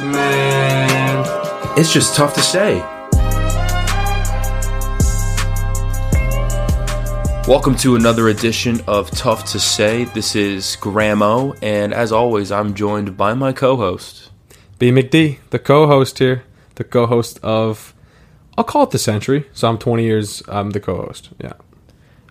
Man, it's just tough to say. Welcome to another edition of Tough to Say. This is Gramo, and as always, I'm joined by my co-host. B McD, the co-host here, the co-host of, I'll call it the century. So I'm 20 years. I'm the co-host. Yeah.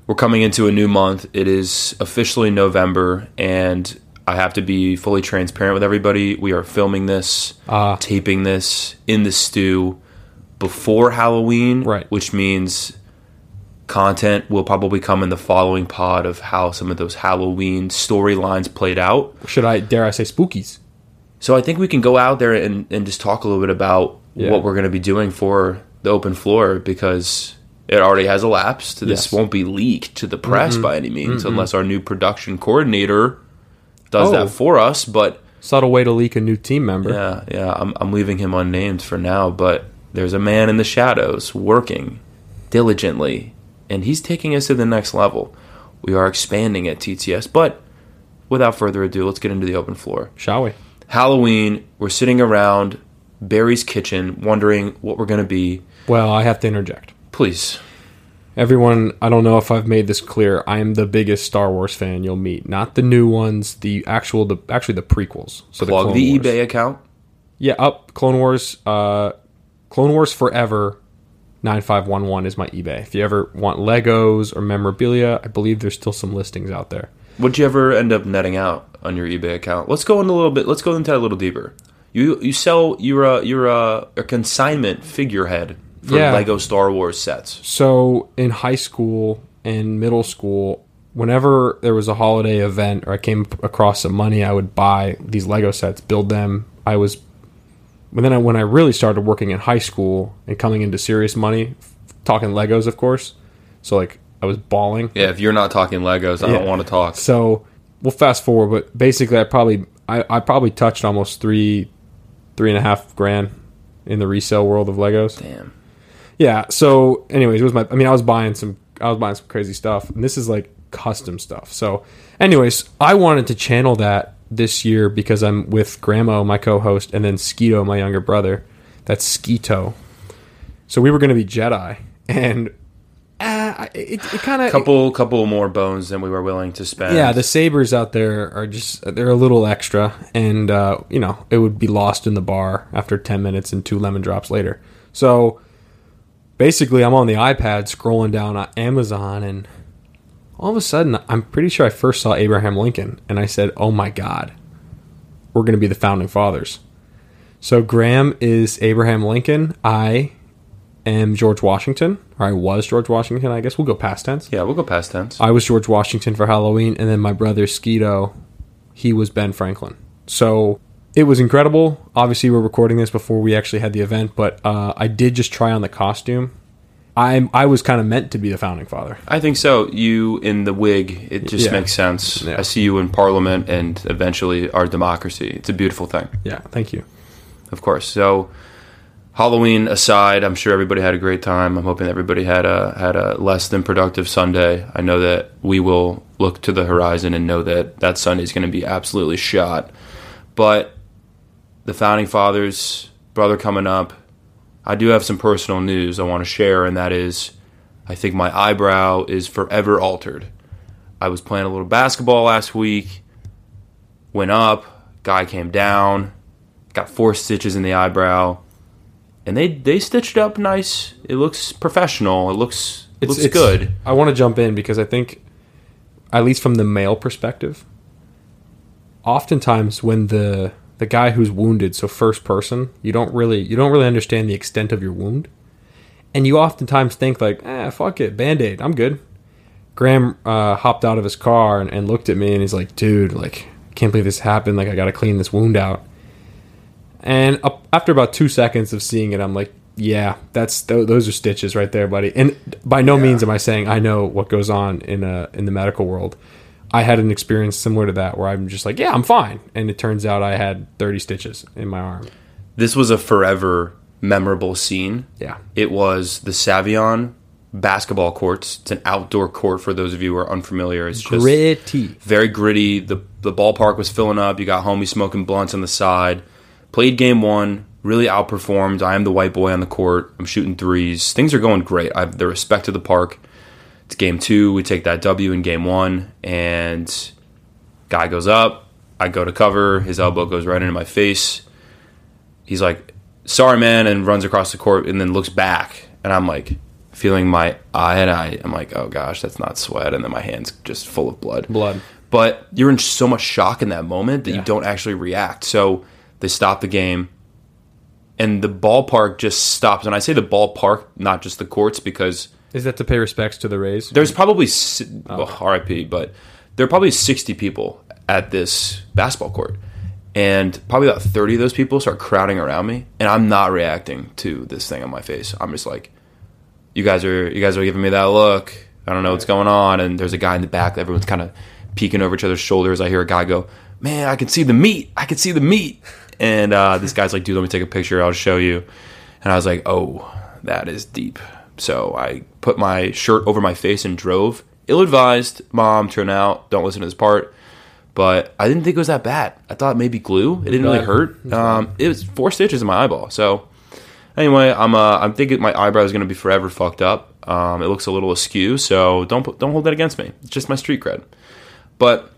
We're coming into a new month. It is officially November, and I have to be fully transparent with everybody. We are filming this, Ah. taping this in the stew before Halloween, Right. Which means content will probably come in the following pod of how some of those Halloween storylines played out. Should I dare I say spookies? So I think we can go out there and, and just talk a little bit about Yeah. what we're going to be doing for the open floor because it already has elapsed. This Yes. Mm-hmm. won't be leaked to the press by any means unless our new production coordinator does Oh. that for us. But Subtle way to leak a new team member. yeah, yeah, I'm, I'm leaving him unnamed for now. But there's a man in the shadows working diligently, and he's taking us to the next level. We are expanding at TTS, but without further ado, let's get into the open floor. Shall we? Halloween, we're sitting around Barry's kitchen wondering what we're going to be. Well, I have to interject. Please. Everyone, I don't know if I've made this clear. I am the biggest Star Wars fan you'll meet. Not the new ones, the actual, the actually the prequels. So Plug Clone the Wars. eBay account. Yeah, up Clone Wars. Uh, Clone Wars Forever. Nine five one one is my eBay. If you ever want Legos or memorabilia, I believe there's still some listings out there. Would you ever end up netting out on your eBay account? Let's go into a little bit. Let's go into that a little deeper. You you sell you're a you're a, a consignment figurehead for Yeah. Lego Star Wars sets. So in high school and middle school, whenever there was a holiday event or I came across some money, I would buy these Lego sets, build them. I was, but then I, when I really started working in high school and coming into serious money, talking Legos, of course. So like I was bawling. Yeah, if you're not talking Legos, I don't want to talk. So we'll fast forward, but basically, I probably I, I probably touched almost three, three and a half grand in the resale world of Legos. Damn. Yeah. So, anyways, it was my. I mean, I was buying some. I was buying some crazy stuff, and this is like custom stuff. So, anyways, I wanted to channel that this year because I'm with Gramo, my co-host, and then Skeeto, my younger brother. That's Skeeto. So we were going to be Jedi, and uh, it, it kind of Couple couple more bones than we were willing to spend. yeah, the sabers out there are just they're a little extra, and uh, you know it would be lost in the bar after ten minutes and two lemon drops later. So basically, I'm on the iPad scrolling down on Amazon, and all of a sudden, I'm pretty sure I first saw Abraham Lincoln, and I said, "Oh my God, we're going to be the founding fathers." So Graham is Abraham Lincoln. I am George Washington, or I was George Washington. I guess we'll go past tense. yeah, we'll go past tense. I was George Washington for Halloween, and then my brother Skeeto, he was Ben Franklin. So it was incredible. Obviously, we're recording this before we actually had the event, but uh, I did just try on the costume. I I was kind of meant to be the founding father. I think so. You in the wig, it just Yeah. makes sense. Yeah. I see you in Parliament and eventually our democracy. It's a beautiful thing. Yeah, thank you. of course. So, Halloween aside, I'm sure everybody had a great time. I'm hoping everybody had a had a less than productive Sunday. I know that we will look to the horizon and know that that Sunday is going to be absolutely shot. But the founding fathers, brother, coming up. I do have some personal news I want to share, and that is, I think my eyebrow is forever altered. I was playing a little basketball last week, went up, guy came down, got four stitches in the eyebrow, and they they stitched it up nice. It looks professional. It looks it looks good. I want to jump in because I think, at least from the male perspective, oftentimes when the the guy who's wounded, so first person, you don't really you don't really understand the extent of your wound, and you oftentimes think like, ah, fuck it, band aid, I'm good. Graham uh, hopped out of his car and, and looked at me, and he's like, dude, like, can't believe this happened. Like, I got to clean this wound out. And up, after about two seconds of seeing it, I'm like, yeah, that's th- those are stitches right there, buddy. And by no means am I saying I know what goes on in uh in the medical world. I had an experience similar to that where I'm just like, yeah, I'm fine, and it turns out I had 30 stitches in my arm. This was a forever memorable scene. Yeah, It was the Savion basketball courts. It's an outdoor court for those of you who are unfamiliar. It's just gritty. very gritty. The the ballpark was filling up. You got homies smoking blunts on the side. Played game one, really outperformed. I am the white boy on the court. I'm shooting threes. Things are going great. I have the respect of the park. It's game two. We take that W in game one, and guy goes up. I go to cover. His elbow goes right into my face. He's like, "Sorry, man," and runs across the court, and then looks back, and I'm like, feeling my eye, and I, I'm like, "Oh gosh, that's not sweat," and then my hands just full of blood. Blood. But you're in so much shock in that moment that you don't actually react. So they stop the game and the ballpark just stops. And I say the ballpark, not just the courts, because Is that to pay respects to the Rays? there's probably si- well, RIP, but there are probably 60 people at this basketball court, and probably about 30 of those people start crowding around me, and I'm not reacting to this thing on my face. I'm just like, you guys are you guys are giving me that look. I don't know what's going on, and there's a guy in the back. Everyone's kind of peeking over each other's shoulders. I hear a guy go, "Man, I can see the meat. I can see the meat." And uh, this guy's like, "Dude, let me take a picture. I'll show you." And I was like, "Oh, that is deep." So I put my shirt over my face and drove. Ill advised, mom, turn out. Don't listen to this part. But I didn't think it was that bad. I thought maybe glue. It didn't really hurt. Um, it was four stitches in my eyeball. So anyway, I'm uh, I'm thinking my eyebrow is going to be forever fucked up. Um, it looks a little askew. So don't put, don't hold that against me. It's just my street cred. But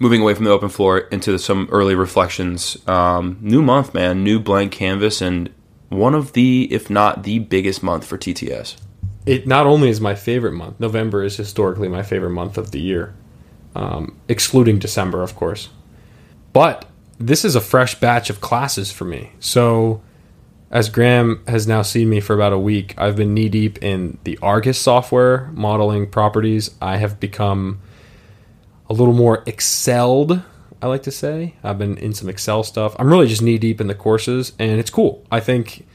moving away from the open floor into some early reflections. Um, new month, man. New blank canvas and one of the, if not the biggest month for TTS. It not only is my favorite month. November is historically my favorite month of the year, um, excluding December, of course. But this is a fresh batch of classes for me. So, as Graham has now seen me for about a week, I've been knee deep in the Argus software modeling properties. I have become a little more excelled. I like to say I've been in some Excel stuff. I'm really just knee deep in the courses, and it's cool. I think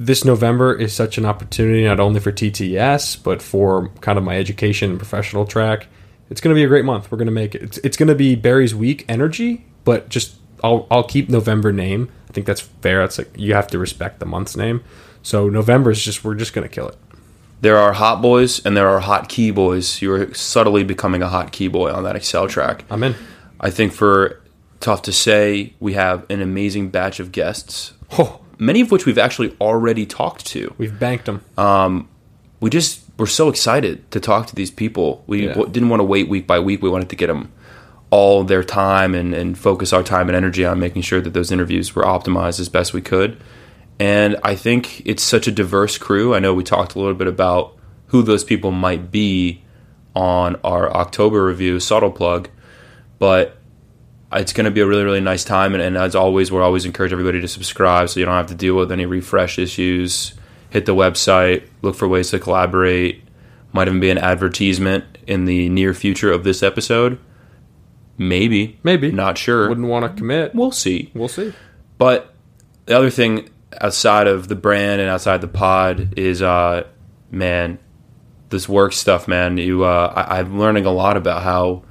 this November is such an opportunity not only for TTS but for kind of my education and professional track. It's going to be a great month. We're going to make it. It's, it's going to be Barry's week energy, but just I'll I'll keep November name. I think that's fair. It's like you have to respect the month's name. So November is just we're just going to kill it. There are hot boys and there are hot key boys. You're subtly becoming a hot key boy on that Excel track. I'm in. I think for tough to say, we have an amazing batch of guests, Oh, many of which we've actually already talked to. we've banked them. Um, we just were so excited to talk to these people. We Yeah. w- didn't want to wait week by week. We wanted to get them all their time and, and focus our time and energy on making sure that those interviews were optimized as best we could. And I think it's such a diverse crew. I know we talked a little bit about who those people might be on our October review, subtle plug, but it's going to be a really, really nice time. And, and as always, we're always encourage everybody to subscribe so you don't have to deal with any refresh issues. Hit the website, look for ways to collaborate. Might even be an advertisement in the near future of this episode. Maybe. Maybe. Not sure. Wouldn't want to commit. We'll see. We'll see. But the other thing outside of the brand and outside the pod is, uh, man, this work stuff, man. You, uh, I, I'm learning a lot about how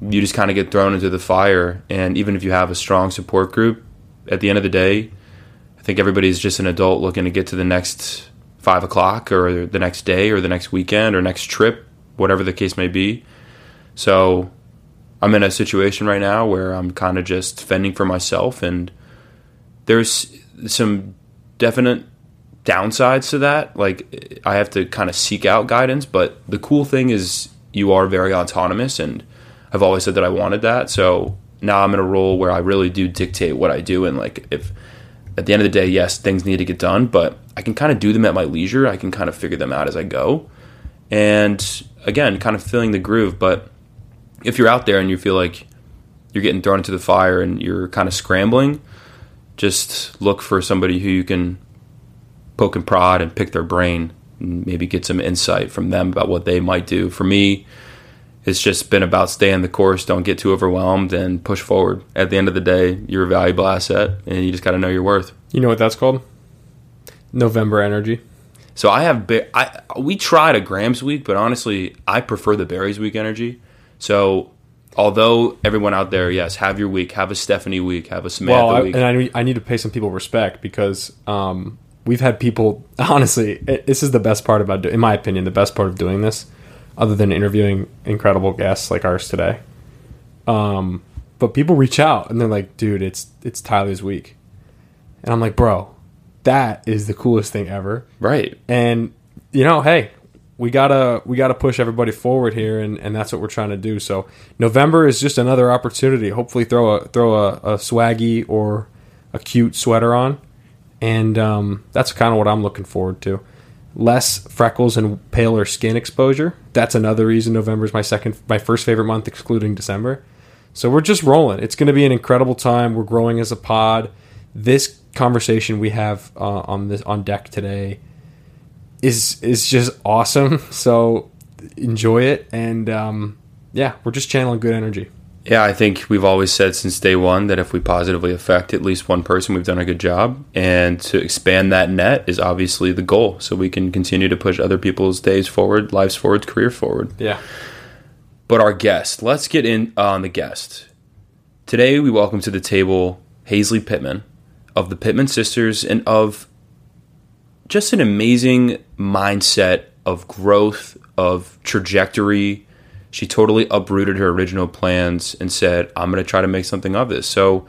you just kind of get thrown into the fire, and even if you have a strong support group, at the end of the day, I think everybody's just an adult looking to get to the next five o'clock or the next day or the next weekend or next trip, whatever the case may be. So I'm in a situation right now where I'm kind of just fending for myself, and there's some definite downsides to that. Like I have to kind of seek out guidance, but the cool thing is you are very autonomous, and I've always said that I wanted that. So now I'm in a role where I really do dictate what I do, and like if at the end of the day, yes, things need to get done, but I can kind of do them at my leisure. I can kind of figure them out as I go, and again, kind of feeling the groove, but if you're out there and you feel like you're getting thrown into the fire and you're kind of scrambling, just look for somebody who you can poke and prod and pick their brain and maybe get some insight from them about what they might do. For me, it's just been about staying the course, don't get too overwhelmed, and push forward. At the end of the day, you're a valuable asset, and you just got to know your worth. You know what that's called? November energy. So I have ba- I we tried a Grams week, but honestly, I prefer the Barry's week energy. So although everyone out there, yes, have your week, have a Stephanie week, have a Samantha well, I, week. and I, need- I need to pay some people respect because um, we've had people. Honestly, it, this is the best part about, do, in my opinion, the best part of doing this, other than interviewing incredible guests like ours today. Um, but people reach out and they're like, "Dude, it's it's Tyler's week," And I'm like, bro, that is the coolest thing ever. Right. And you know, hey, we gotta we gotta push everybody forward here, and, and that's what we're trying to do. So November is just another opportunity. Hopefully, throw a throw a, a swaggy or a cute sweater on, and um, that's kind of what I'm looking forward to. Less freckles and paler skin exposure. That's another reason November is my second, my first favorite month, excluding December. So we're just rolling. It's going to be an incredible time. We're growing as a pod. This conversation we have uh, on this on deck today is is just awesome. So enjoy it, and um, yeah, we're just channeling good energy. Yeah, I think we've always said since day one that if we positively affect at least one person, we've done a good job. And to expand that net is obviously the goal, so we can continue to push other people's days forward, lives forward, career forward. Yeah. But our guest, let's get in on the guest. Today, we welcome to the table Hazley Pittman of the Pittman Sisters and of just an amazing mindset of growth, of trajectory. She totally uprooted her original plans and said, I'm going to try to make something of this. So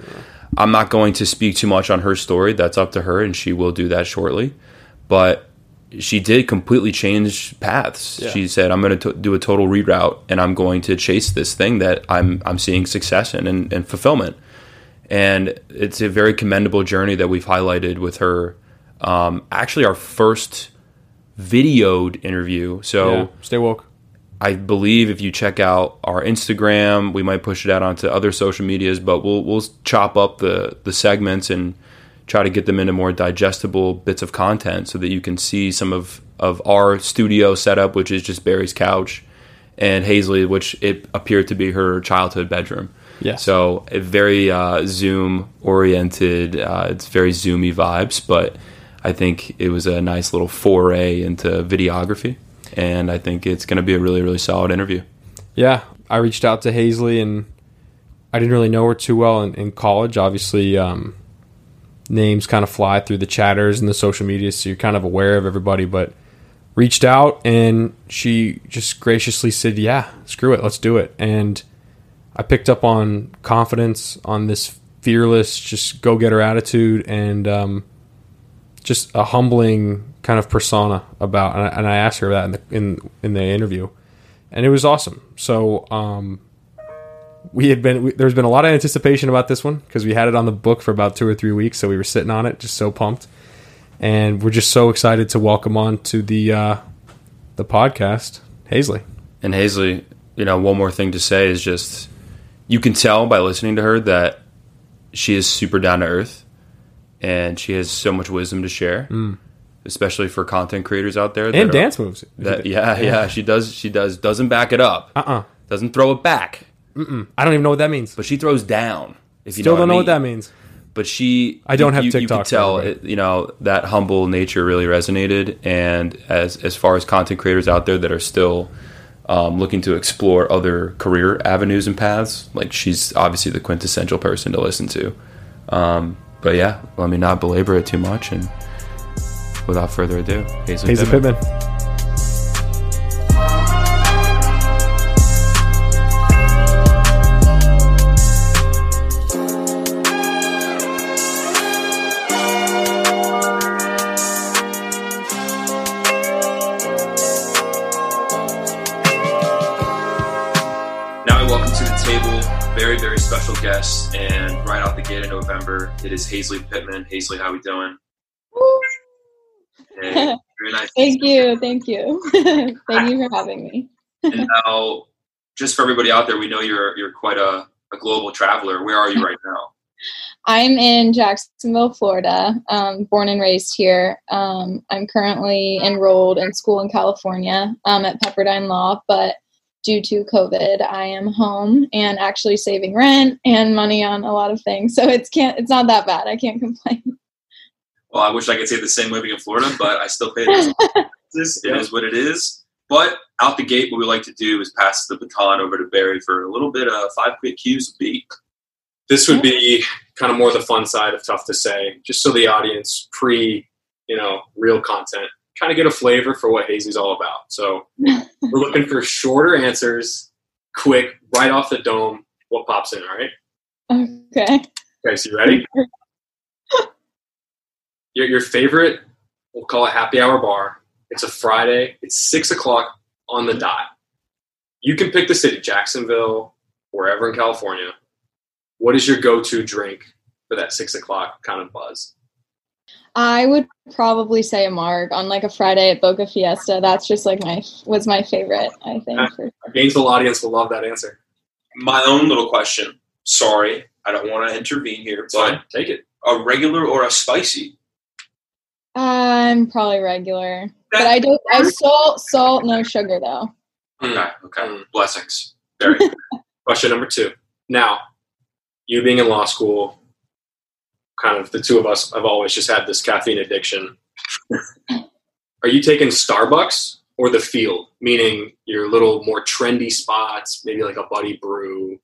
I'm not going to speak too much on her story. That's up to her, and she will do that shortly. But she did completely change paths. Yeah. She said, "I'm going to do a total reroute, and I'm going to chase this thing that I'm I'm seeing success in and, and fulfillment." And it's a very commendable journey that we've highlighted with her. Um, actually, our first videoed interview. So yeah. Stay woke. I believe if you check out our Instagram, we might push it out onto other social medias, but we'll we'll chop up the the segments and try to get them into more digestible bits of content so that you can see some of of our studio setup, which is just Barry's couch, and Hazley, which it appeared to be her childhood bedroom. Yes. So a very uh, Zoom oriented. Uh, it's very zoomy vibes, but I think it was a nice little foray into videography, and I think it's going to be a really really solid interview. Yeah, I reached out to Hazley, and I didn't really know her too well in, in college. Obviously, um, names kind of fly through the chatters and the social media, so you're kind of aware of everybody. But reached out, and she just graciously said, "Yeah, screw it, let's do it." And I picked up on confidence, on this fearless, just go getter attitude, and um, just a humbling kind of persona about. And I, and I asked her that in the in in the interview, and it was awesome. So um, we had been we, there's been a lot of anticipation about this one because we had it on the book for about two or three weeks, so we were sitting on it, just so pumped, and we're just so excited to welcome on to the uh, the podcast, Hazley. And Hazley, you know, one more thing to say is just you can tell by listening to her that she is super down to earth and she has so much wisdom to share, especially for content creators out there. and are- dance moves. That, yeah, yeah, she does. She does. Doesn't back it up. Uh uh Doesn't throw it back, I don't even know what that means. but she throws down. If you Still know don't know I what that means. But she, I don't have you, You TikTok could for tell, it, you know, that humble nature really resonated. And as as far as content creators out there that are still um, looking to explore other career avenues and paths, like she's obviously the quintessential person to listen to. Um, but yeah, let me not belabor it too much. And without further ado, Hazley Hazley Pittman. Pittman. Now we welcome to the table very, very special guest, and right out the gate in November, it is Hazley Pittman. Hazley, how we doing? Hey, very nice. Thank you, thank you, thank you for having me. And now, just for everybody out there, we know you're you're quite a, a global traveler. Where are you right now? I'm in Jacksonville, Florida, um, born and raised here. Um, I'm currently enrolled in school in California um, at Pepperdine Law, but due to COVID, I am home and actually saving rent and money on a lot of things. So it's can't it's not that bad. I can't complain. Well, I wish I could say the same living in Florida, but I still pay attention. This it is what it is. But out the gate, what we like to do is pass the baton over to Barry for a little bit of five quick cues of beat. this would be kind of more the fun side of tough to say, just so the audience pre, you know, real content kind of get a flavor for what Hazy's all about. So we're looking for shorter answers, quick, right off the dome. What pops in? All right. Okay. Okay, so you ready? your, your favorite, we'll call it happy hour bar. It's a Friday. It's six o'clock on the dot. You can pick the city, Jacksonville, wherever in California. What is your go-to drink for that six o'clock kind of buzz? I would probably say a marg on like a Friday at Boca Fiesta. That's just like my was my favorite. I think. Yeah. For, Our Gainesville audience will love that answer. My own little question. Sorry, I don't want to intervene here, It's but fine. Take it. a regular or a spicy? I'm probably regular, but I don't. I salt salt no sugar though. Okay, okay. Blessings. Very. good. Question number two. Now, you being in law school, kind of the two of us have always just had this caffeine addiction. Are you taking Starbucks or the field? Meaning your little more trendy spots, maybe like a Buddy Brew.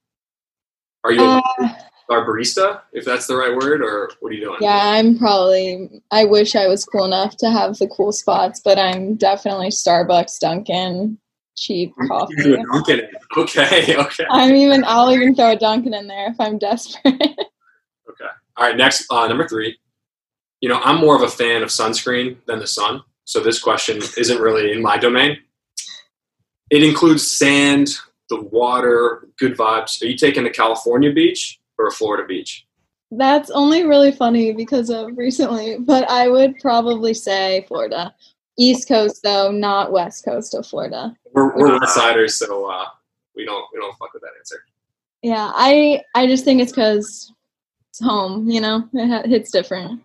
Are you Uh, bar barista, if that's the right word, or what are you doing? yeah, I'm probably. I wish I was cool enough to have the cool spots, but I'm definitely Starbucks, Dunkin', cheap coffee. Dunkin'. Okay, okay. I'm even. I'll even throw a Dunkin' in there if I'm desperate. Okay. All right. Next, uh, number three. You know, I'm more of a fan of sunscreen than the sun, so this question isn't really in my domain. It includes sand, the water, good vibes. Are you taking a California beach or a Florida beach? That's only really funny because of recently, but I would probably say Florida. East Coast though, not West Coast of Florida. We're, we're West Siders, so uh, we don't we don't fuck with that answer. Yeah, I I just think it's because it's home. You know, it ha- hits different.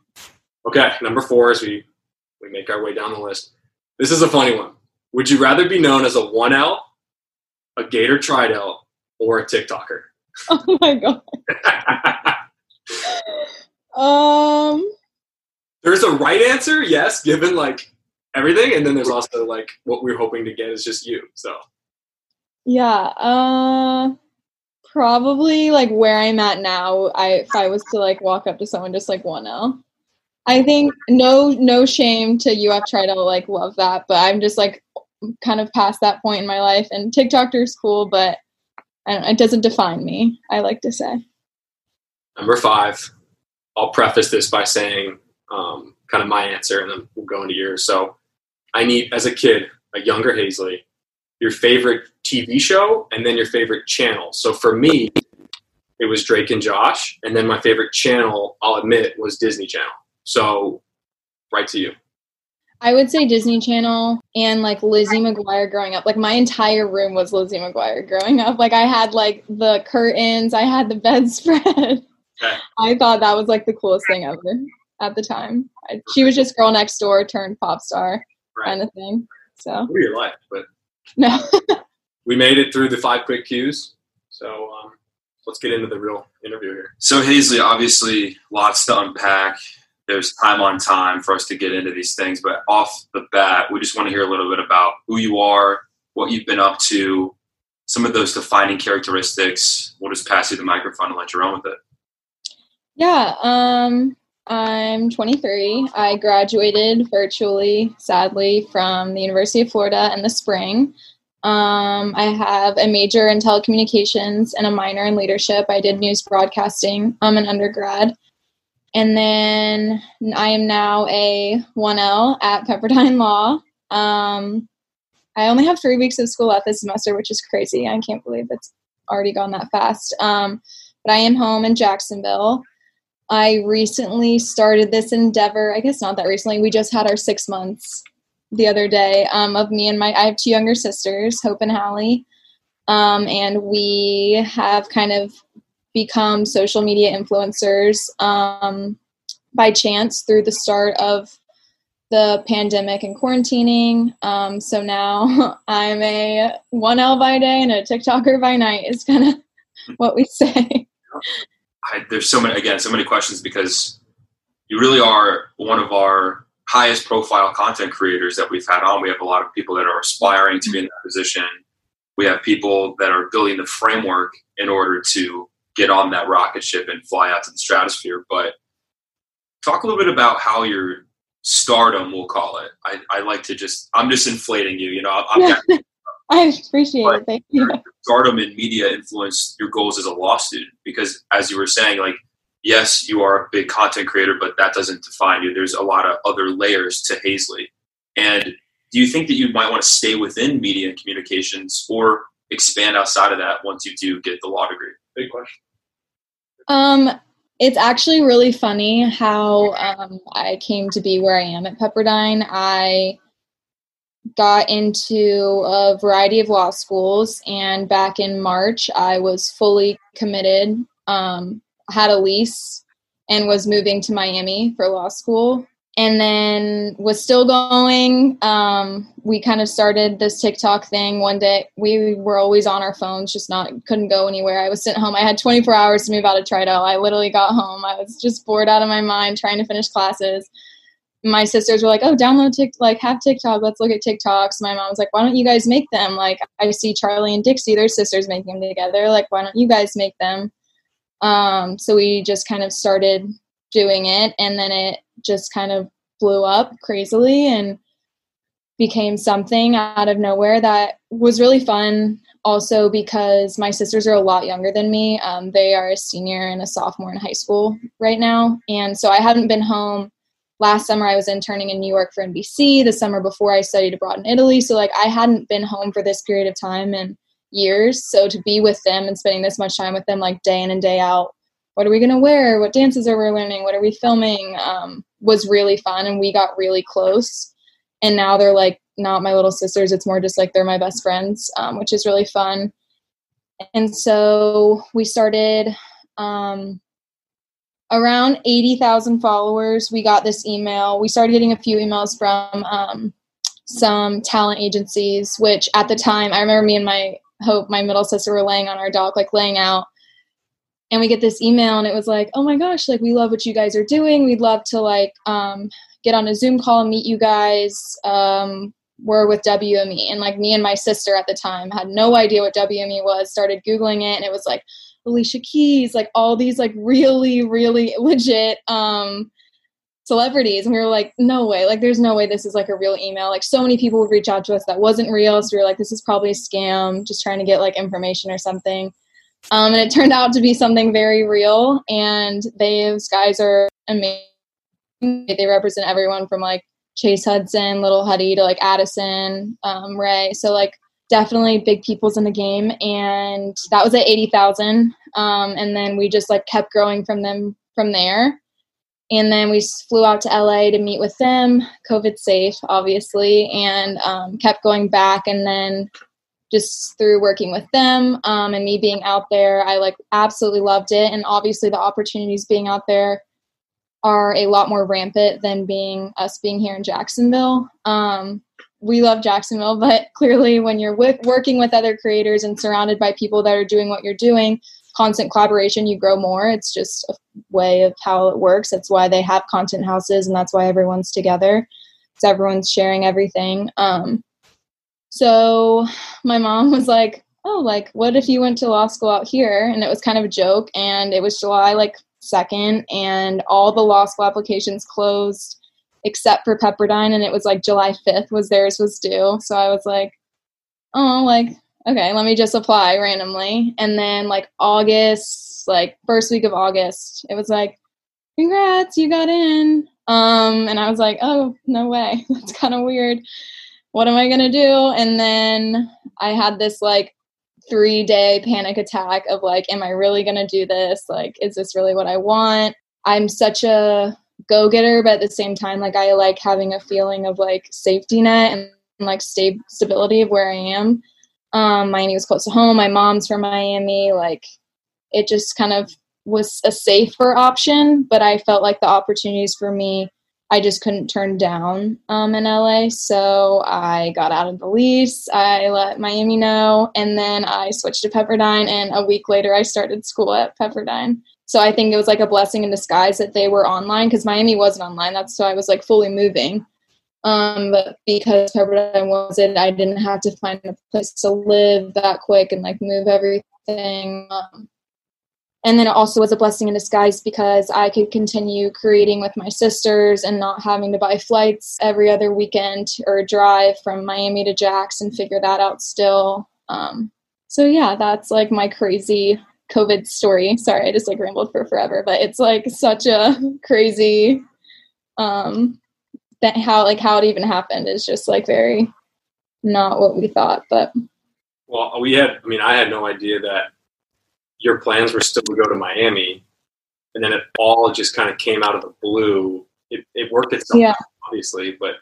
Okay, number four as we we make our way down the list. This is a funny one. Would you rather be known as a one L, a Gator Tri Delt, or a TikToker? Oh my god. Um. there's a right answer, yes, given like everything, and then there's also like what we're hoping to get is just you. So Yeah. Uh. Probably like where I'm at now. I if I was to like walk up to someone just like one L. I think no no shame to you. I've tried to like love that, but I'm just like kind of past that point in my life. And TikToker is cool, but I don't, it doesn't define me. I like to say. number five, I'll preface this by saying um, kind of my answer, and then we'll go into yours. So I need, as a kid, a younger Hazley, your favorite TV show, and then your favorite channel. So for me, it was Drake and Josh, and then my favorite channel, I'll admit, was Disney Channel. So right to you. I would say Disney Channel and like Lizzie McGuire growing up. Like my entire room was Lizzie McGuire growing up. Like I had like the curtains, I had the bedspread. Okay. I thought that was like the coolest thing ever at the time. I, she was just girl next door turned pop star Right. kind of thing. So We're your life, but no, we made it through the five quick cues. So um, let's get into the real interview here. So Hazley, obviously, lots to unpack. There's time on time for us to get into these things, but off the bat, we just want to hear a little bit about who you are, what you've been up to, some of those defining characteristics. We'll just pass you the microphone and let you run with it. yeah. Um, I'm 23. I graduated virtually, sadly, from the University of Florida in the spring. Um, I have a major in telecommunications and a minor in leadership. I did news broadcasting I'm an undergrad. And then I am now a 1L at Pepperdine Law. Um, I only have three weeks of school left this semester, which is crazy. I can't believe it's already gone that fast. Um, but I am home in Jacksonville. I recently started this endeavor. I guess not that recently. We just had our six months the other day um, of me and my. I have two younger sisters, Hope and Hallie, um, and we have kind of become social media influencers um, by chance through the start of the pandemic and quarantining. Um, so now I'm a one L by day and a TikToker by night. Is kind of what we say. I, there's so many again so many questions because you really are one of our highest profile content creators that we've had on we have a lot of people that are aspiring to be in that position we have people that are building the framework in order to get on that rocket ship and fly out to the stratosphere but talk a little bit about how your stardom we'll call it i, I like to just i'm just inflating you you know i'm, I'm I appreciate it. Thank you. stardom in media influenced your goals as a law student? Because as you were saying, like yes, you are a big content creator, but that doesn't define you. There's a lot of other layers to Hazley. And do you think that you might want to stay within media and communications or expand outside of that once you do get the law degree? Big question. Um, it's actually really funny how um, I came to be where I am at Pepperdine. I got into a variety of law schools, and back in March, I was fully committed, um, had a lease, and was moving to Miami for law school and then was still going. Um, we kind of started this TikTok thing one day. We were always on our phones, just not couldn't go anywhere. I was sitting home. I had 24 hours to move out of Tri Delt. I literally got home. I was just bored out of my mind trying to finish classes. My sisters were like, "Oh, download TikTok, like have TikTok. Let's look at TikToks." My mom was like, "Why don't you guys make them? Like I see Charlie and Dixie, their sisters making them together. Like why don't you guys make them?" Um, so we just kind of started doing it and then it just kind of blew up crazily and became something out of nowhere that was really fun. Also because my sisters are a lot younger than me um, they are a senior and a sophomore in high school right now. And so i haven't been home. Last summer i was interning in new york for nbc the summer before i studied abroad in italy. So like i hadn't been home for this period of time in years. So to be with them and spending this much time with them like day in and day out what are we going to wear? What dances are we learning? What are we filming? Um, was really fun and we got really close. And now they're like not my little sisters it's more just like they're my best friends um, which is really fun. And so we started um, around 80,000 followers. We got this email. We started getting a few emails from um, some talent agencies which at the time i remember me and my hope my middle sister were laying on our dock like laying out and we get this email and it was like oh my gosh like we love what you guys are doing. We'd love to like um, get on a zoom call and meet you guys um, we're with wme and like me and my sister at the time had no idea what wme was started googling it and it was like alicia keys like all these like really really legit um, celebrities. And we were like no way. Like there's no way this is like a real email. Like so many people would reach out to us that wasn't real. So we were like this is probably a scam. Just trying to get like information or something um, and it turned out to be something very real. And those guys are amazing. They represent everyone from like Chase Hudson, Little Huddy to like Addison, um, Rae. So like definitely big people's in the game. And that was at 80,000. Um, and then we just like kept growing from them from there. And then we flew out to LA to meet with them, COVID safe, obviously, and um, kept going back. And then just through working with them um, and me being out there i like absolutely loved it. And obviously the opportunities being out there are a lot more rampant than being us being here in jacksonville. Um, we love jacksonville but clearly when you're with, working with other creators and surrounded by people that are doing what you're doing constant collaboration you grow more. It's just a way of how it works. That's why they have content houses and that's why everyone's together. So everyone's sharing everything. Um, so my mom was like, oh, like, what if you went to law school out here? And it was kind of a joke. And it was July like 2nd, and all the law school applications closed except for Pepperdine. And it was like July 5th was theirs was due. So I was like, oh, like, okay, let me just apply randomly. And then like August, like first week of August, it was like, congrats, you got in. Um, and I was like, oh, no way. That's kind of weird what am I going to do? And then I had this like three day panic attack of like, am I really going to do this? Like, is this really what I want? I'm such a go getter, but at the same time, like, I like having a feeling of like safety net and, like sta- stability of where I am. Um, Miami was close to home. My mom's from Miami. Like, it just kind of was a safer option, but I felt like the opportunities for me I just couldn't turn down um, in LA. So I got out of the lease. I let Miami know, and then I switched to Pepperdine. And a week later, I started school at Pepperdine. So I think it was like a blessing in disguise that they were online because Miami wasn't online. That's why I was like fully moving. Um, but because Pepperdine wasn't, I didn't have to find a place to live that quick and like move everything. Um, and then it also was a blessing in disguise because I could continue creating with my sisters and not having to buy flights every other weekend or drive from Miami to and figure that out still. Um, so yeah, that's like my crazy COVID story. Sorry, I just like rambled for forever, but it's like such a crazy um that how like how it even happened is just like very not what we thought. But Well, we had. I mean, I had no idea that your plans were still to go to Miami, and then it all just kind of came out of the blue. It, it worked itself, Yeah. out, obviously, but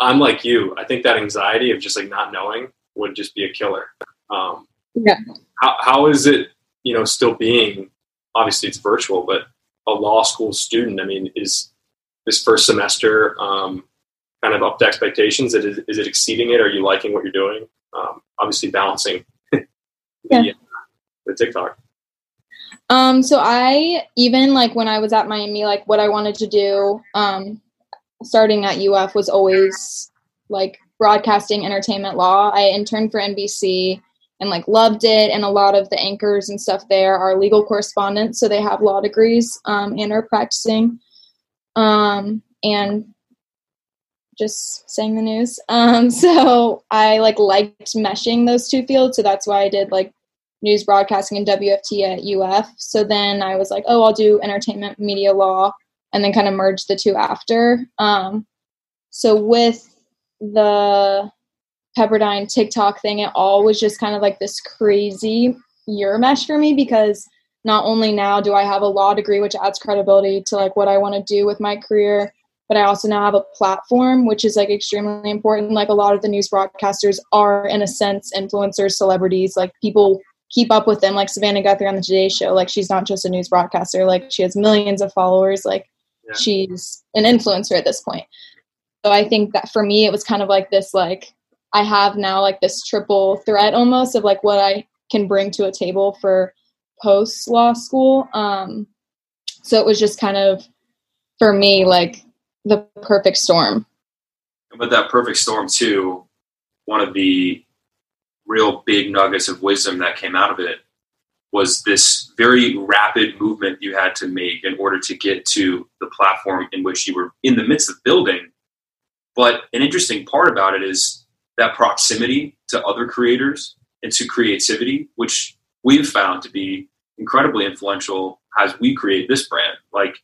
I'm like you. I think that anxiety of just like not knowing would just be a killer. Um, Yeah. How how is it? You know, still being obviously it's virtual, but a law school student. I mean, is this first semester um, kind of up to expectations? Is it, is it exceeding it? Are you liking what you're doing? Um, obviously, balancing the, Yeah. The TikTok. Um, so I even like when I was at Miami, like what I wanted to do, um, starting at UF was always like broadcasting entertainment law. I interned for NBC and like loved it, and a lot of the anchors and stuff there are legal correspondents, so they have law degrees um, and are practicing. Um, and just saying the news. Um, so I like liked meshing those two fields, so that's why I did like news broadcasting and WUFT at UF. So then I was like, oh, I'll do entertainment media law and then kind of merge the two after. Um, so with the Pepperdine TikTok thing, it all was just kind of like this crazy year mesh for me because not only now do I have a law degree, which adds credibility to like what I want to do with my career, but I also now have a platform, which is like extremely important. Like a lot of the news broadcasters are, in a sense, influencers, celebrities. Like people keep up with them, like Savannah Guthrie on the Today Show. Like she's not just a news broadcaster. Like she has millions of followers. Like Yeah. she's an influencer at this point. So I think that for me, it was kind of like this. Like I have now like this triple threat almost of like what I can bring to a table for post law school. Um, so it was just kind of for me like the perfect storm. But that perfect storm too, one of the real big nuggets of wisdom that came out of it was this very rapid movement you had to make in order to get to the platform in which you were in the midst of building. But an interesting part about it is that proximity to other creators and to creativity, which we've found to be incredibly influential as we create this brand. Like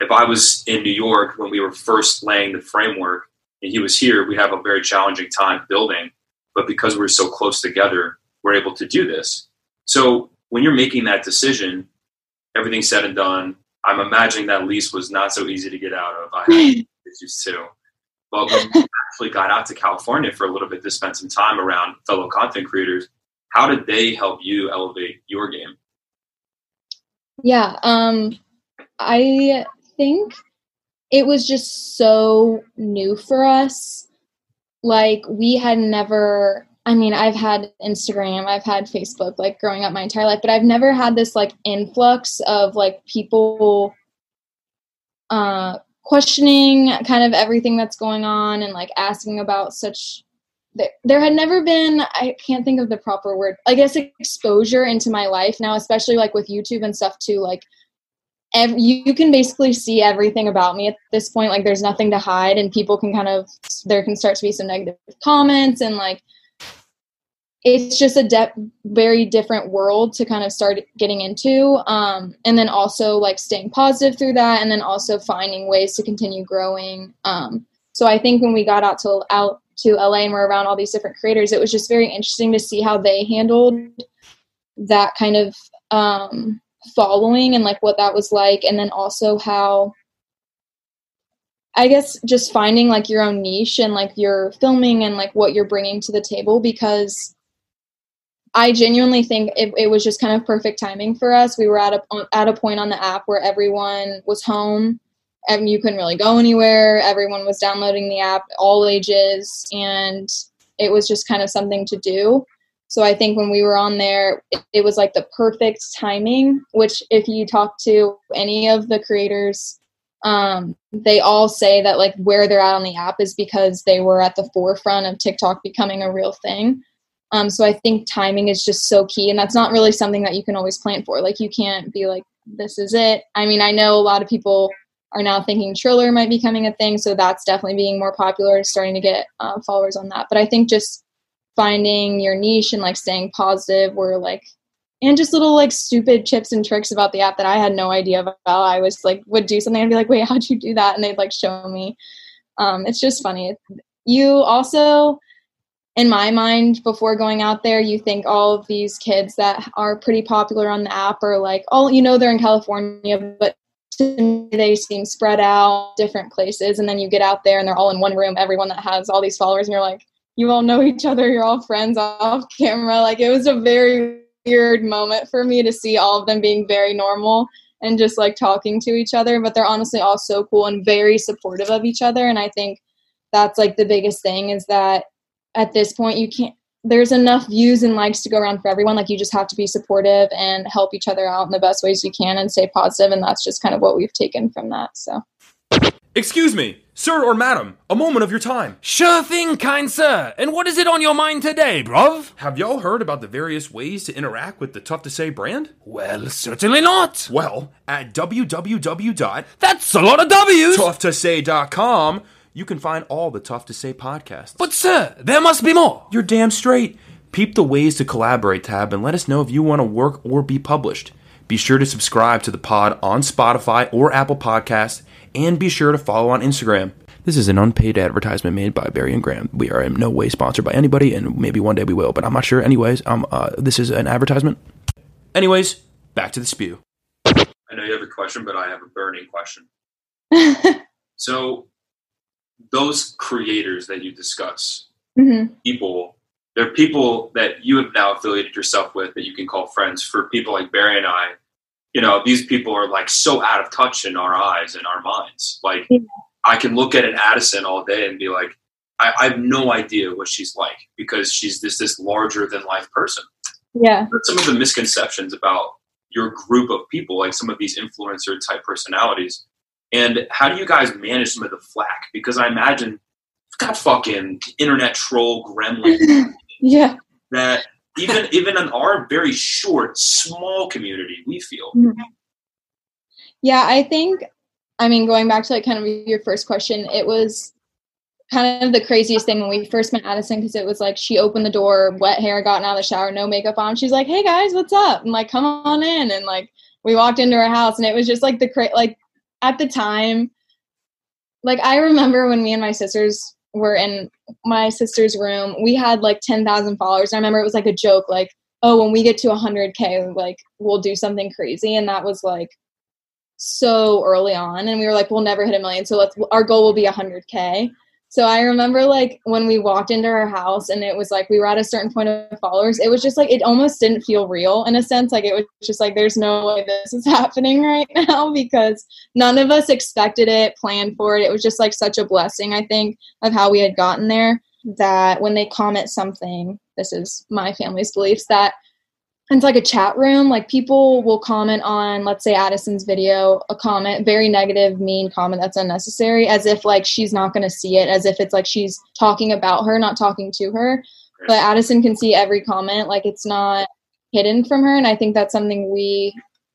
if I was in New York when we were first laying the framework and he was here, we have a very challenging time building. But because we're so close together, we're able to do this. So when you're making that decision, everything said and done, I'm imagining that lease was not so easy to get out of. I had issues too. But when we actually got out to California for a little bit to spend some time around fellow content creators, how did they help you elevate your game? Yeah, um, I think it was just so new for us. Like, we had never, I mean, I've had Instagram, I've had Facebook, like, growing up my entire life, but I've never had this, like, influx of, like, people uh, questioning kind of everything that's going on and, like, asking about such. There, there had never been, I can't think of the proper word, I guess exposure into my life now, especially like with YouTube and stuff too. Like, ev- you, you can basically see everything about me at this point like there's nothing to hide and people can kind of there can start to be some negative comments and like it's just a de- very different world to kind of start getting into um, and then also like staying positive through that and then also finding ways to continue growing um, so i think when we got out to out to la and we're around all these different creators it was just very interesting to see how they handled that kind of um, following and like what that was like and then also how i guess just finding like your own niche and like your filming and like what you're bringing to the table because i genuinely think it, it was just kind of perfect timing for us. We were at a at a point on the app where everyone was home and you couldn't really go anywhere. Everyone was downloading the app all ages and it was just kind of something to do so I think when we were on there, it, it, was like the perfect timing, which if you talk to any of the creators, um, they all say that like where they're at on the app is because they were at the forefront of TikTok becoming a real thing. Um, so I think timing is just so key. And that's not really something that you can always plan for. Like you can't be like, this is it. I mean, I know a lot of people are now thinking Triller might be becoming a thing. So that's definitely being more popular, starting to get uh, followers on that. But I think just finding your niche and like staying positive were like and just little like stupid chips and tricks about the app that I had no idea about. I was like would do something and be like, "Wait, how'd you do that?" and they'd like show me. Um, it's just funny. You also, in my mind, before going out there, you think all of these kids that are pretty popular on the app are like, oh, you know, they're in California, but they seem spread out different places. And then you get out there and they're all in one room, everyone that has all these followers, and you're like, you all know each other, you're all friends off camera. Like it was a very weird moment for me to see all of them being very normal and just like talking to each other. But they're honestly all so cool and very supportive of each other. And I think that's like the biggest thing is that at this point you can't there's enough views and likes to go around for everyone. Like you just have to be supportive and help each other out in the best ways you can and stay positive. And that's just kind of what we've taken from that. So Excuse me, sir or madam, a moment of your time. Sure thing, kind sir. And what is it on your mind today, bruv? Have y'all heard about the various ways to interact with the Tough to Say brand? Well, certainly not. Well, at www.toughtoSay.com, That's a lot of W's. you can find all the Tough to Say podcasts. But sir, there must be more. You're damn straight. Peep the ways to collaborate tab and let us know if you want to work or be published. Be sure to subscribe to the pod on Spotify or Apple Podcasts, and be sure to follow on Instagram. This is an unpaid advertisement made by Barry and Graham. We are in no way sponsored by anybody, and maybe one day we will, but I'm not sure. Anyways, um, uh, this is an advertisement. Anyways, back to the spew. I know you have a question, but I have a burning question. So, those creators that you discuss, hmm people, they're people that you have now affiliated yourself with that you can call friends. For people like Barry and I, you know, these people are like so out of touch in our eyes and our minds. Like, Yeah. I can look at an Addison all day and be like, I, I have no idea what she's like because she's this this larger than life person. yeah. But some of the misconceptions about your group of people, like some of these influencer type personalities, and how do you guys manage some of the flack? Because I imagine got fucking internet troll gremlin Yeah. that even even in our very short, small community, we feel. Mm-hmm. Yeah, I think, I mean, going back to like kind of your first question, it was kind of the craziest thing when we first met Addison because it was like she opened the door, wet hair, gotten out of the shower, no makeup on. She's like, "Hey guys, what's up?" And like, come on in. And like, we walked into her house, and it was just like the cra- like at the time, like I remember when me and my sisters were in my sister's room, we had like ten thousand followers. I remember it was like a joke, like, "Oh, when we get to hundred k, like we'll do something crazy," and that was like so early on and we were like we'll never hit a million so let's our goal will be 100k so i remember like when we walked into her house and it was like we were at a certain point of followers it was just like it almost didn't feel real in a sense like it was just like there's no way this is happening right now because none of us expected it planned for it. It was just like such a blessing i think of how we had gotten there that when they comment something this is my family's beliefs that it's like a chat room like people will comment on let's say addison's video a comment very negative mean comment that's unnecessary as if like she's not going to see it as if it's like she's talking about her not talking to her. But addison can see every comment like it's not hidden from her and i think that's something we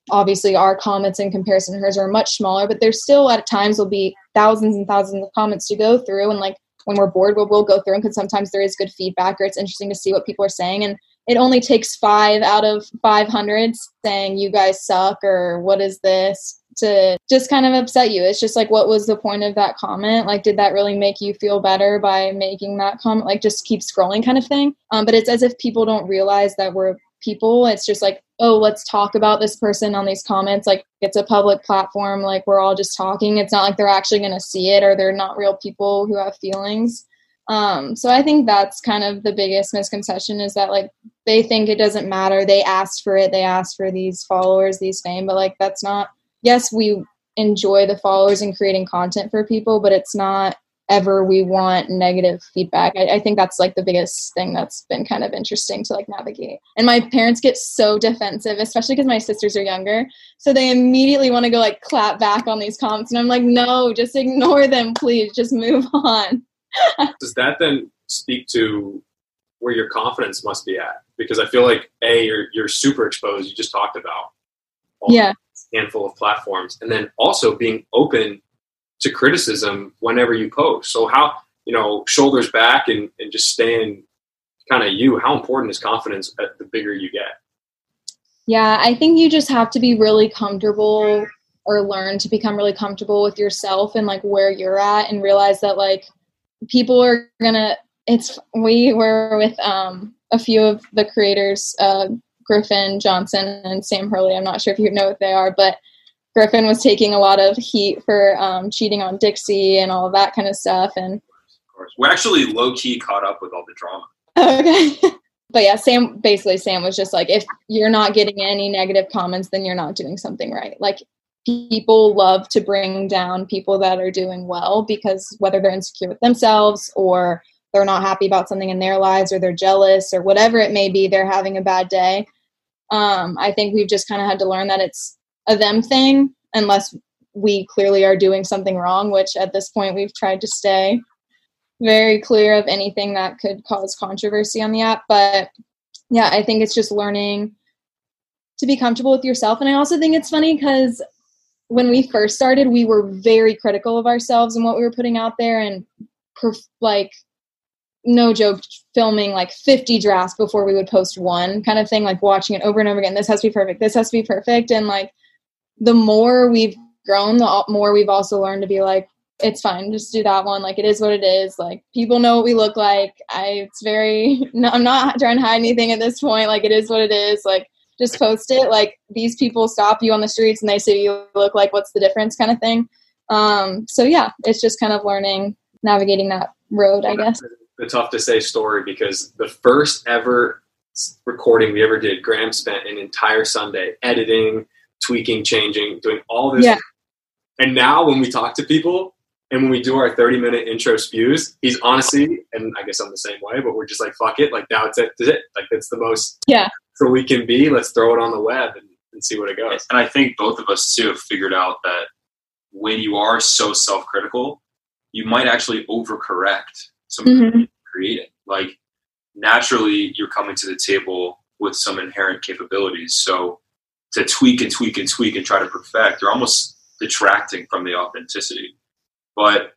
obviously our comments in comparison to hers are much smaller but there's still at times will be thousands and thousands of comments to go through and like when we're bored we'll, we'll go through them because sometimes there is good feedback or it's interesting to see what people are saying and it only takes five out of 500 saying you guys suck or what is this to just kind of upset you. It's just like, what was the point of that comment? Like, did that really make you feel better by making that comment? Like, just keep scrolling kind of thing. Um, but it's as if people don't realize that we're people. It's just like, oh, let's talk about this person on these comments. Like, it's a public platform. Like, we're all just talking. It's not like they're actually going to see it or they're not real people who have feelings. Um, so I think that's kind of the biggest misconception is that like they think it doesn't matter. They asked for it. They asked for these followers, these fame, but like that's not. Yes, we enjoy the followers and creating content for people, but it's not ever we want negative feedback. I, I think that's like the biggest thing that's been kind of interesting to like navigate. And my parents get so defensive, especially because my sisters are younger. So they immediately want to go like clap back on these comments. And I'm like, no, just ignore them, please. Just move on. Does that then speak to where your confidence must be at? Because I feel like a you're you're super exposed. You just talked about Yeah. handful of platforms, and then also being open to criticism whenever you post. So how you know shoulders back and, and just staying kind of you. How important is confidence at the bigger you get? Yeah, I think you just have to be really comfortable or learn to become really comfortable with yourself and like where you're at and realize that like people are gonna it's we were with um a few of the creators uh griffin johnson and sam hurley. I'm not sure if you know what they are but griffin was taking a lot of heat for um cheating on dixie and all of that kind of stuff and Of course, we're actually low key caught up with all the drama. okay. But yeah sam basically sam was just like if you're not getting any negative comments then you're not doing something right. Like people love to bring down people that are doing well because whether they're insecure with themselves or they're not happy about something in their lives or they're jealous or whatever it may be they're having a bad day. Um, i think we've just kind of had to learn that it's a them thing unless we clearly are doing something wrong which at this point we've tried to stay very clear of anything that could cause controversy on the app. But yeah i think it's just learning to be comfortable with yourself. And i also think it's funny because when we first started we were very critical of ourselves and what we were putting out there and perf- like no joke filming like 50 drafts before we would post one kind of thing like watching it over and over again. This has to be perfect. This has to be perfect. And like the more we've grown the more we've also learned to be like it's fine. Just do that one. Like it is what it is. Like people know what we look like. I it's very no, i'm not trying to hide anything at this point. Like it is what it is. Like just post it like these people stop you on the streets and they say you look like what's the difference kind of thing um so yeah it's just kind of learning navigating that road i guess the tough to say story because the first ever recording we ever did, Graham spent an entire Sunday editing, tweaking, changing, doing all this. Yeah. And now when we talk to people and when we do our 30 minute intro spews, he's honestly, and I guess I'm the same way, but we're just like, fuck it. Like now it's it. That's it. Like it's the most Yeah. So we can be. Let's throw it on the web and, and see what it goes. And I think both of us too have figured out that when you are so self-critical, you might actually overcorrect some of Mhm. you're creating. Like naturally, you're coming to the table with some inherent capabilities. So to tweak and tweak and tweak and try to perfect, they're almost detracting from the authenticity. But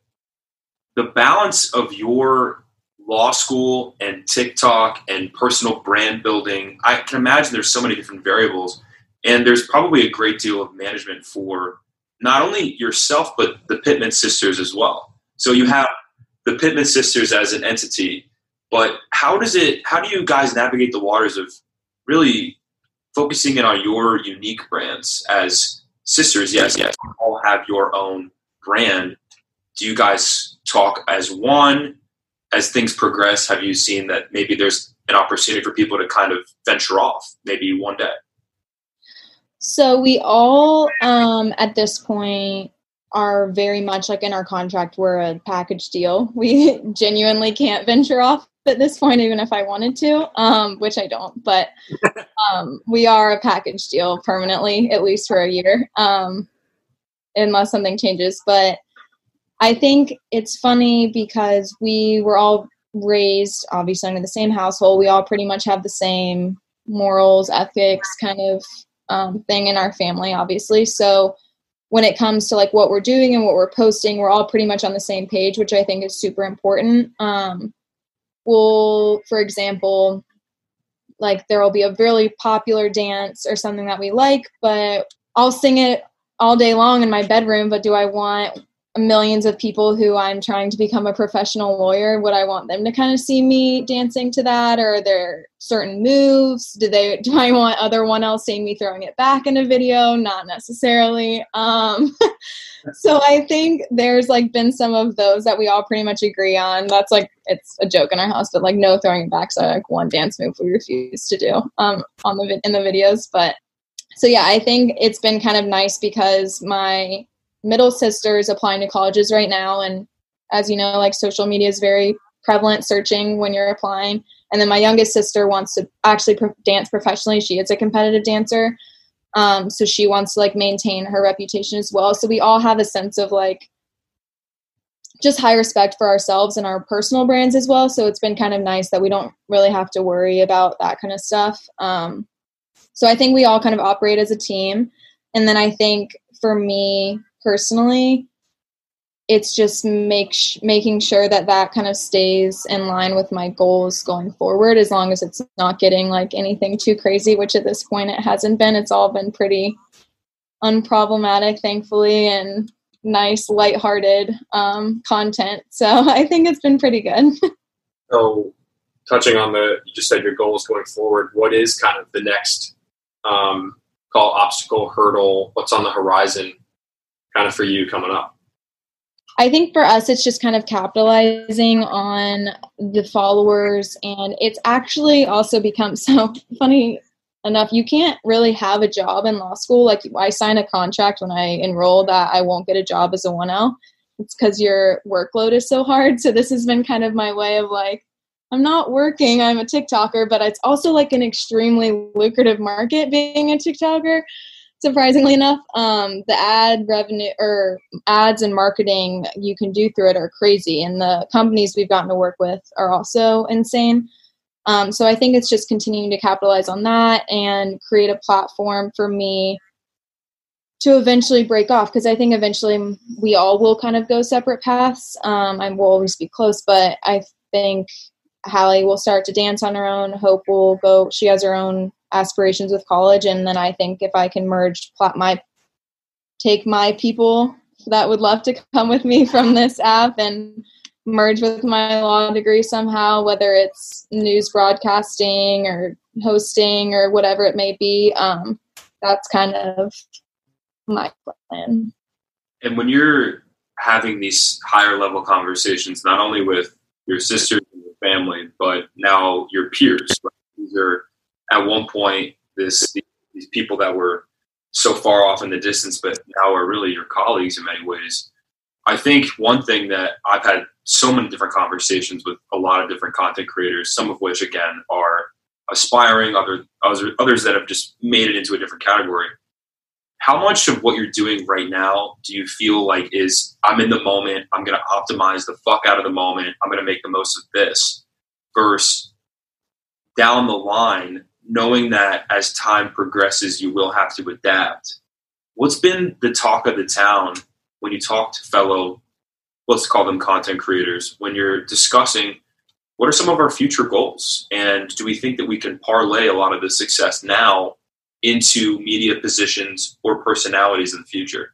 the balance of your law school and TikTok and personal brand building, I can imagine there's so many different variables. And there's probably a great deal of management for not only yourself, but the Pittman sisters as well. So you have the Pittman sisters as an entity, but how does it, how do you guys navigate the waters of really focusing in on your unique brands as sisters? Yes, yes, all have your own brand. Do you guys talk as one? As things progress, have you seen that maybe there's an opportunity for people to kind of venture off maybe one day? So we all, um, at this point, are very much like in our contract. We're a package deal. We genuinely can't venture off at this point, even if I wanted to, um, which I don't. But um, we are a package deal permanently, at least for a year, um, unless something changes. But I think it's funny because we were all raised, obviously, under the same household. We all pretty much have the same morals, ethics, kind of um, thing in our family, obviously. So when it comes to like what we're doing and what we're posting, we're all pretty much on the same page, which I think is super important. Um, we'll, for example, like there will be a really popular dance or something that we like, but I'll sing it all day long in my bedroom. But do I want millions of people who I'm trying to become a professional lawyer? Would I want them to kind of see me dancing to that? Or are there certain moves? Do they do I want other one else seeing me throwing it back in a video? Not necessarily. Um so I think there's like been some of those that we all pretty much agree on. That's like it's a joke in our house, but like no throwing it back. So like one dance move we refuse to do um on the in the videos. But so yeah, I think it's been kind of nice because my middle sister is applying to colleges right now, and as you know, like social media is very prevalent searching when you're applying. And then my youngest sister wants to actually pro- dance professionally. She is a competitive dancer. Um, so she wants to like maintain her reputation as well. So we all have a sense of like just high respect for ourselves and our personal brands as well. So it's been kind of nice that we don't really have to worry about that kind of stuff. Um, so I think we all kind of operate as a team. And then I think for me personally, it's just make sh- making sure that that kind of stays in line with my goals going forward as long as it's not getting like anything too crazy which at this point it hasn't been it's all been pretty unproblematic thankfully and nice lighthearted um, content so i think it's been pretty good So, touching on the, you just said your goals going forward. What is kind of the next um, call obstacle hurdle? What's on the horizon, kind of for you coming up? I think for us, it's just kind of capitalizing on the followers, and it's actually also become so funny enough. You can't really have a job in law school. Like I signed a contract when I enrolled that I won't get a job as a one L. It's because your workload is so hard. So this has been kind of my way of like, I'm not working. I'm a TikToker, but it's also like an extremely lucrative market being a TikToker surprisingly enough um, the ad revenue or ads and marketing you can do through it are crazy and the companies we've gotten to work with are also insane um, so i think it's just continuing to capitalize on that and create a platform for me to eventually break off because i think eventually we all will kind of go separate paths um, i will always be close but i think Hallie will start to dance on her own. Hope will go. She has her own aspirations with college, and then I think if I can merge plot my take my people that would love to come with me from this app and merge with my law degree somehow, whether it's news broadcasting or hosting or whatever it may be. Um, that's kind of my plan. And when you're having these higher level conversations, not only with your sisters and your family, but now your peers, right? these are at one point this these people that were so far off in the distance, but now are really your colleagues in many ways. I think one thing that I've had so many different conversations with a lot of different content creators, some of which again are aspiring, other others that have just made it into a different category. How much of what you're doing right now do you feel like is I'm in the moment, I'm going to optimize the fuck out of the moment, I'm going to make the most of this, versus down the line, knowing that as time progresses, you will have to adapt. What's been the talk of the town when you talk to fellow, let's call them content creators, when you're discussing what are some of our future goals? And do we think that we can parlay a lot of the success now into media positions or personalities in the future?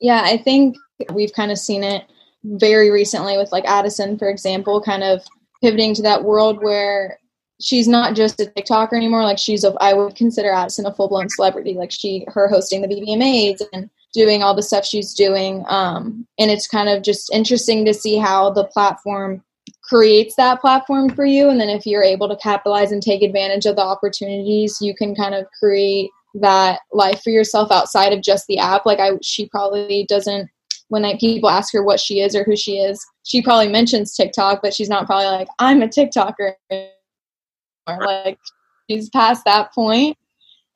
Yeah, I think we've kind of seen it very recently with like Addison, for example, kind of pivoting to that world where she's not just a TikToker anymore. Like she's a, I would consider Addison a full blown celebrity. Like she, her hosting the BBMAs and doing all the stuff she's doing. Um, and it's kind of just interesting to see how the platform creates that platform for you. And then if you're able to capitalize and take advantage of the opportunities, you can kind of create that life for yourself outside of just the app. Like I, she probably doesn't when people ask her what she is or who she is, she probably mentions TikTok, but she's not probably like, I'm a TikToker. Like she's past that point.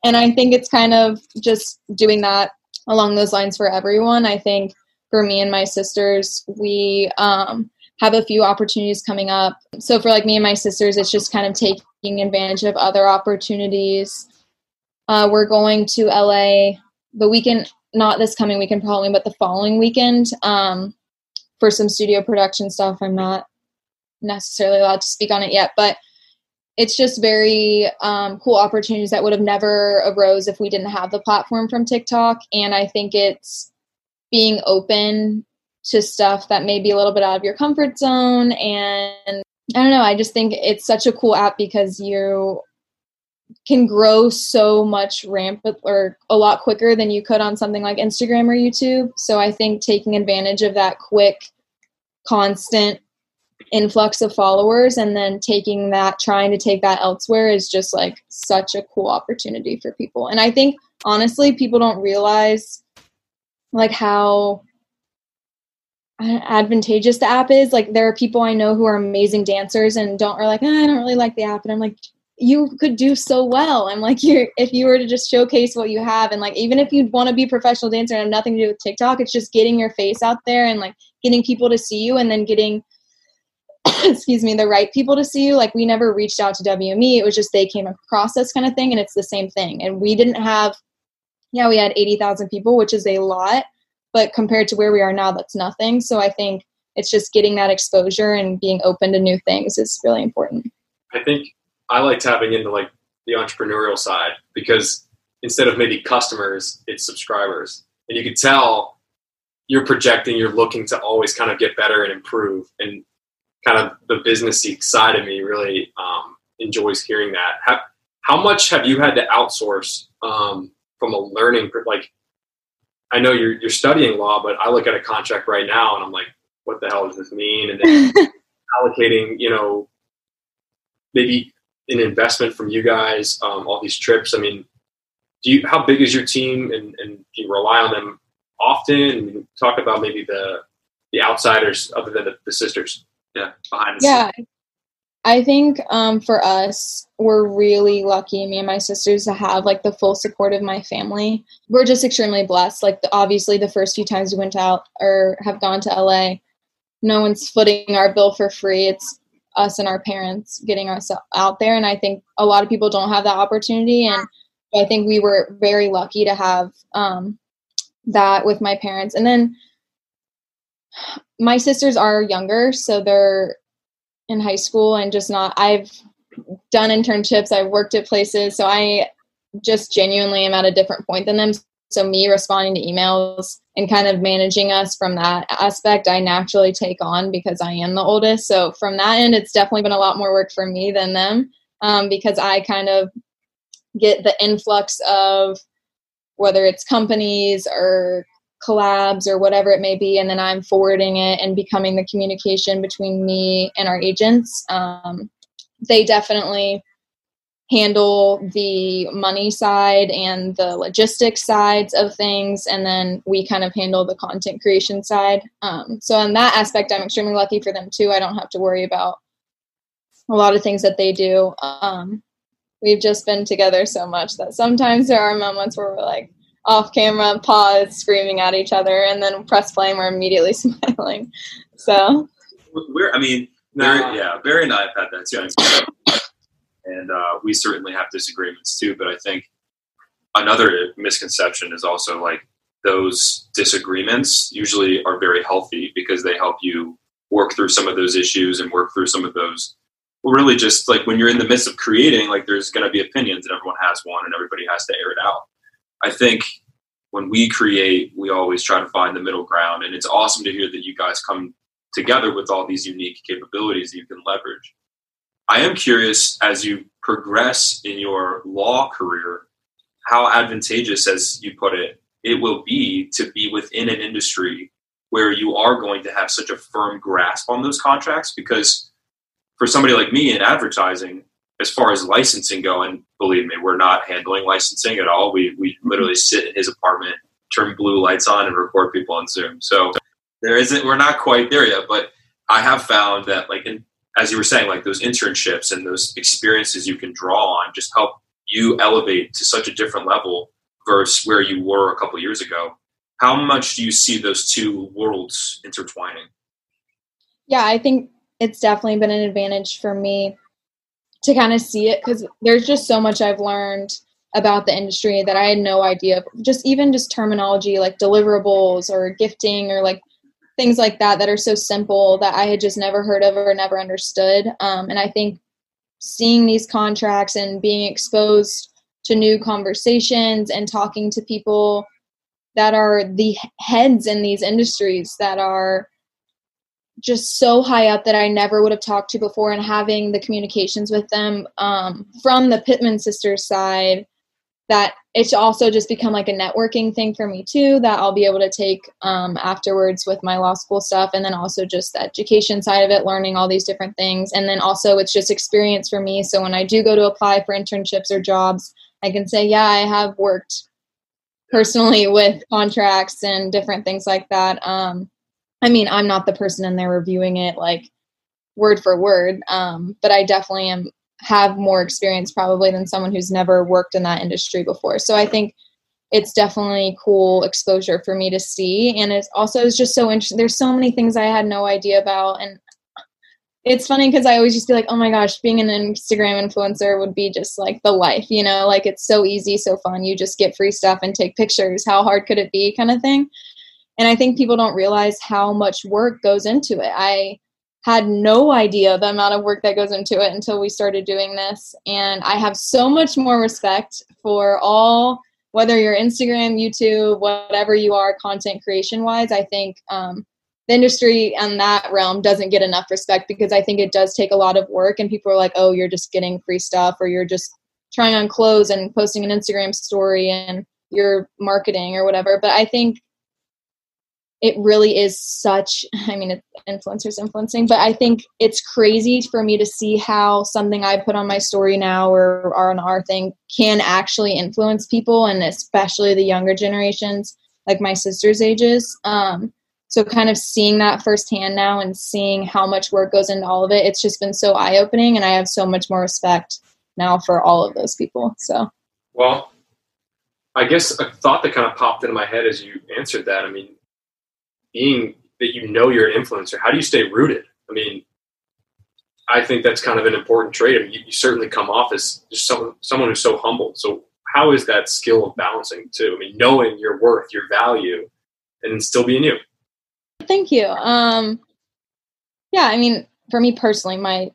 And I think it's kind of just doing that along those lines for everyone. I think for me and my sisters, we um, have a few opportunities coming up. So for like me and my sisters, it's just kind of taking advantage of other opportunities. Uh, we're going to LA the weekend not this coming weekend probably, but the following weekend um, for some studio production stuff. I'm not necessarily allowed to speak on it yet, but it's just very um, cool opportunities that would have never arose if we didn't have the platform from TikTok. And I think it's being open to stuff that may be a little bit out of your comfort zone. And I don't know, I just think it's such a cool app because you can grow so much rampant or a lot quicker than you could on something like Instagram or YouTube. So I think taking advantage of that quick, constant influx of followers and then taking that, trying to take that elsewhere is just like such a cool opportunity for people. And I think honestly, people don't realize like how advantageous the app is. Like there are people I know who are amazing dancers and don't are like, oh, I don't really like the app. And I'm like, you could do so well. I'm like, you if you were to just showcase what you have, and like, even if you want to be a professional dancer and have nothing to do with TikTok, it's just getting your face out there and like getting people to see you, and then getting, excuse me, the right people to see you. Like, we never reached out to WME; it was just they came across us, kind of thing, and it's the same thing. And we didn't have, yeah, we had eighty thousand people, which is a lot, but compared to where we are now, that's nothing. So I think it's just getting that exposure and being open to new things is really important. I think I like tapping into like the entrepreneurial side because instead of maybe customers, it's subscribers. And you can tell you're projecting, you're looking to always kind of get better and improve. And kind of the businessy side of me really um, enjoys hearing that. How, how much have you had to outsource um, from a learning like? I know you're you're studying law, but I look at a contract right now and I'm like, what the hell does this mean? And then allocating, you know, maybe an investment from you guys, um, all these trips. I mean, do you how big is your team, and, and do you rely on them often? And talk about maybe the the outsiders other than the, the sisters. Yeah, behind the yeah. Scenes. I think um, for us, we're really lucky, me and my sisters, to have like the full support of my family. We're just extremely blessed. Like, the, obviously, the first few times we went out or have gone to LA, no one's footing our bill for free. It's us and our parents getting us out there. And I think a lot of people don't have that opportunity. And I think we were very lucky to have um, that with my parents. And then my sisters are younger, so they're in high school and just not, I've done internships, I've worked at places. So I just genuinely am at a different point than them. So me responding to emails and kind of managing us from that aspect, I naturally take on because I am the oldest. So from that end, it's definitely been a lot more work for me than them um, because I kind of get the influx of whether it's companies or collabs or whatever it may be, and then I'm forwarding it and becoming the communication between me and our agents. Um, they definitely handle the money side and the logistics sides of things and then we kind of handle the content creation side. Um, so in that aspect i'm extremely lucky for them too. I don't have to worry about a lot of things that they do. Um, we've just been together so much that sometimes there are moments where we're like off camera pause screaming at each other and then press play and we're immediately smiling so we're i mean Barry, yeah barry and i have had that too and uh, we certainly have disagreements too. But I think another misconception is also like those disagreements usually are very healthy because they help you work through some of those issues and work through some of those. Well, really, just like when you're in the midst of creating, like there's going to be opinions and everyone has one and everybody has to air it out. I think when we create, we always try to find the middle ground, and it's awesome to hear that you guys come together with all these unique capabilities that you can leverage. I am curious as you progress in your law career, how advantageous, as you put it, it will be to be within an industry where you are going to have such a firm grasp on those contracts. Because for somebody like me in advertising, as far as licensing going, believe me, we're not handling licensing at all. We we literally sit in his apartment, turn blue lights on, and record people on Zoom. So there isn't. We're not quite there yet, but I have found that like in as you were saying, like those internships and those experiences you can draw on just help you elevate to such a different level versus where you were a couple years ago. How much do you see those two worlds intertwining? Yeah, I think it's definitely been an advantage for me to kind of see it because there's just so much I've learned about the industry that I had no idea. Just even just terminology like deliverables or gifting or like things like that that are so simple that I had just never heard of or never understood. Um, and I think seeing these contracts and being exposed to new conversations and talking to people that are the heads in these industries that are just so high up that I never would have talked to before, and having the communications with them um, from the Pittman sisters side that it's also just become like a networking thing for me too that i'll be able to take um, afterwards with my law school stuff and then also just the education side of it learning all these different things and then also it's just experience for me. So when i do go to apply for internships or jobs i can say yeah i have worked personally with contracts and different things like that um, i mean i'm not the person in there reviewing it like word for word um, but i definitely am have more experience probably than someone who's never worked in that industry before. So I think it's definitely cool exposure for me to see. And it's also it's just so interesting there's so many things i had no idea about. And it's funny because i always just be like oh my gosh being an instagram influencer would be just like the life you know? Like it's so easy so fun. You just get free stuff and take pictures. How hard could it be kind of thing And I think people don't realize how much work goes into it. I had no idea the amount of work that goes into it until we started doing this. And I have so much more respect for all, whether you're Instagram, YouTube, whatever you are, content creation wise. I think um, the industry and that realm doesn't get enough respect because I think it does take a lot of work, and people are like, oh, you're just getting free stuff, or you're just trying on clothes and posting an Instagram story and you're marketing or whatever. But I think it really is such i mean influencers influencing but i think it's crazy for me to see how something i put on my story now or, or on our thing can actually influence people and especially the younger generations like my sister's ages. Um, so kind of seeing that firsthand now and seeing how much work goes into all of it it's just been so eye-opening and i have so much more respect now for all of those people so. Well i guess a thought that kind of popped into my head as you answered that i mean being that you know you're an influencer how do you stay rooted? I mean i think that's kind of an important trait. I mean, you, you certainly come off as just someone someone who's so humble. So how is that skill of balancing too? I mean knowing your worth your value and still being you. Thank you. Um, yeah, I mean, for me personally, my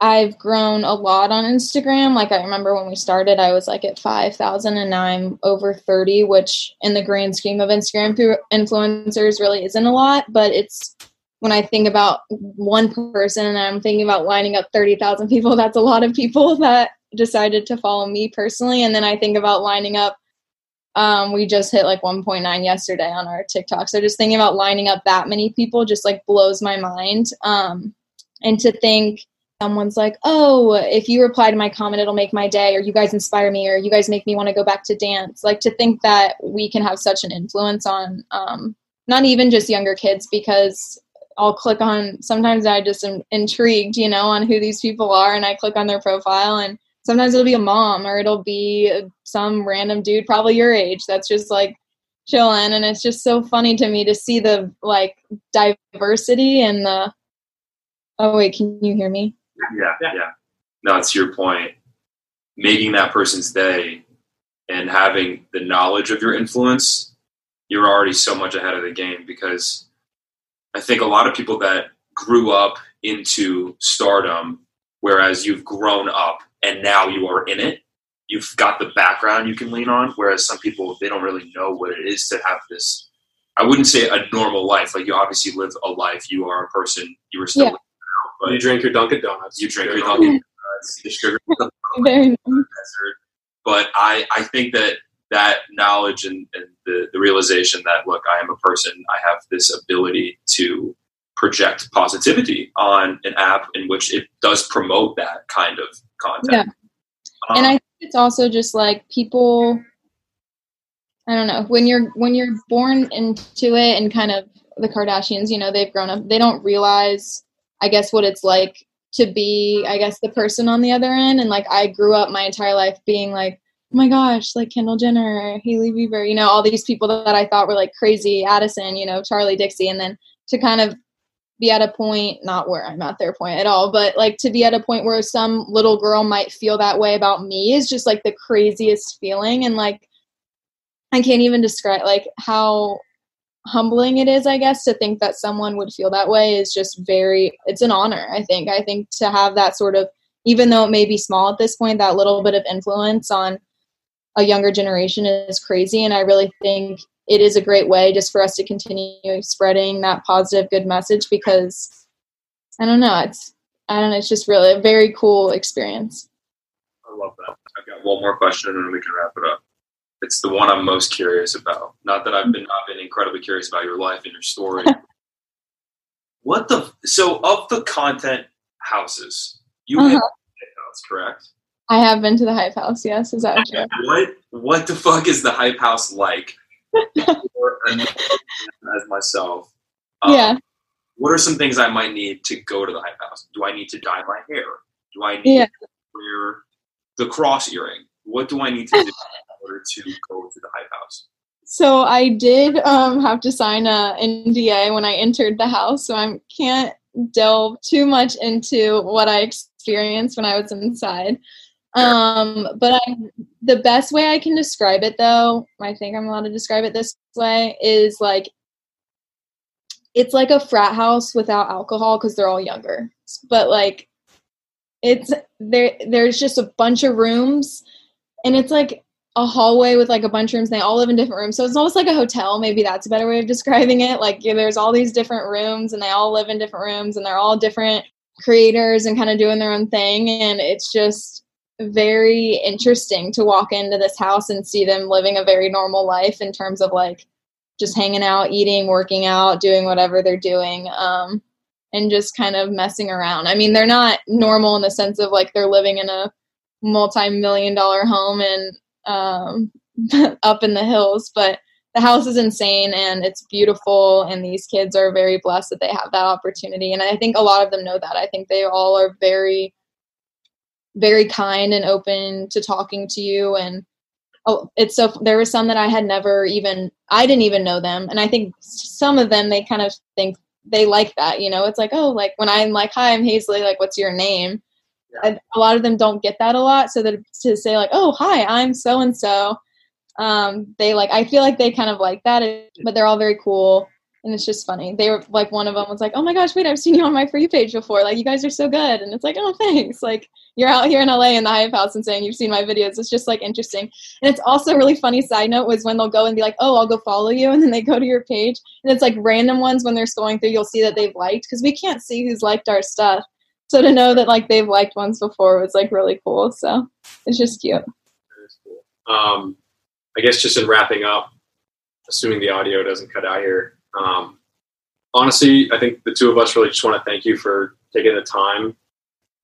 I've grown a lot on Instagram. Like I remember when we started, I was like at five thousand, and now I'm over thirty, which in the grand scheme of Instagram influencers really isn't a lot. But it's when I think about one person and I'm thinking about lining up thirty thousand people, that's a lot of people that decided to follow me personally. And then I think about lining up um, we just hit like 1.9 yesterday on our TikTok. So just thinking about lining up that many people just like blows my mind. Um, and to think someone's like, oh, if you reply to my comment, it'll make my day, or you guys inspire me, or you guys make me want to go back to dance. Like to think that we can have such an influence on um, not even just younger kids, because I'll click on, sometimes I just am intrigued, you know, on who these people are, and I click on their profile and sometimes it'll be a mom or it'll be some random dude probably your age that's just like chilling and it's just so funny to me to see the like diversity and the oh wait can you hear me yeah yeah, yeah. no it's your point making that person's day and having the knowledge of your influence you're already so much ahead of the game because i think a lot of people that grew up into stardom whereas you've grown up and now you are in it you've got the background you can lean on whereas some people they don't really know what it is to have this i wouldn't say a normal life like you obviously live a life you are a person you were still Yeah. Out, but you drink your dunkin' donuts you drink your? Dunkin' Donuts, you sugar very nice. desert. But I, I think that that knowledge and, and the, the realization that look, I am a person, I have this ability to project positivity on an app in which it does promote that kind of content. Um, and I think it's also just like people I don't know, when you're when you're born into it and kind of the Kardashians, you know, they've grown up, they don't realize I guess what it's like to be I guess the person on the other end and like I grew up my entire life being like oh my gosh, like Kendall Jenner, Hailey Bieber, you know, all these people that I thought were like crazy, Addison, you know, Charli Dixie, and then to kind of be at a point, not where I'm at their point at all, but like to be at a point where some little girl might feel that way about me is just like the craziest feeling. And like, I can't even describe like how humbling it is, I guess, to think that someone would feel that way is just very, it's an honor, I think. I think to have that sort of, even though it may be small at this point, that little bit of influence on a younger generation is crazy. And I really think it is a great way just for us to continue spreading that positive good message because i don't know it's i don't know it's just really a very cool experience I love that. I've got one more question and we can wrap it up. It's the one I'm most curious about. Not that I've been I've been incredibly curious about your life and your story. what the so of the content houses you Uh-huh. have house, correct? i have been to the hype house yes is that true What what the fuck is the hype house like? As myself, um, yeah What are some things I might need to go to the hype house? Do I need to dye my hair? Do I need Yeah. to wear the cross earring? What do I need to do in order to go to the hype house? so i did um, have to sign a nda when i entered the house so i can't delve too much into what i experienced when i was inside um, but I, the best way i can describe it though i think i'm allowed to describe it this way is like it's like a frat house without alcohol because they're all younger. But like it's there there's just a bunch of rooms and it's like a hallway with like a bunch of rooms and they all live in different rooms. So it's almost like a hotel, maybe that's a better way of describing it. Like yeah, there's all these different rooms and they all live in different rooms and they're all different creators and kind of doing their own thing and it's just very interesting to walk into this house and see them living a very normal life in terms of like just hanging out, eating, working out, doing whatever they're doing, um, and just kind of messing around. I mean, they're not normal in the sense of like they're living in a multi-million dollar home and um, up in the hills, but the house is insane and it's beautiful and these kids are very blessed that they have that opportunity. And i think a lot of them know that. I think they all are very very kind and open to talking to you. And oh it's so there were some that i had never even i didn't even know them. And i think some of them they kind of think they like that you know? It's like oh like when i'm like hi i'm Hazley like what's your name yeah. a lot of them don't get that a lot so that to say like oh hi i'm so and so um they like i feel like they kind of like that but they're all very cool and it's just funny. They were like one of them was like, "Oh my gosh, wait, I've seen you on my free page before. Like, you guys are so good." And it's like, "Oh, thanks." Like, you're out here in LA in the Hype House and saying you've seen my videos. It's just like interesting. And it's also really funny side note was when they'll go and be like, "Oh, I'll go follow you," and then they go to your page, and it's like random ones when they're scrolling through, you'll see that they've liked because we can't see who's liked our stuff. So to know that like they've liked ones before was like really cool. So it's just cute. Cool. Um, I guess just in wrapping up, assuming the audio doesn't cut out here. Um, honestly, I think the two of us really just want to thank you for taking the time.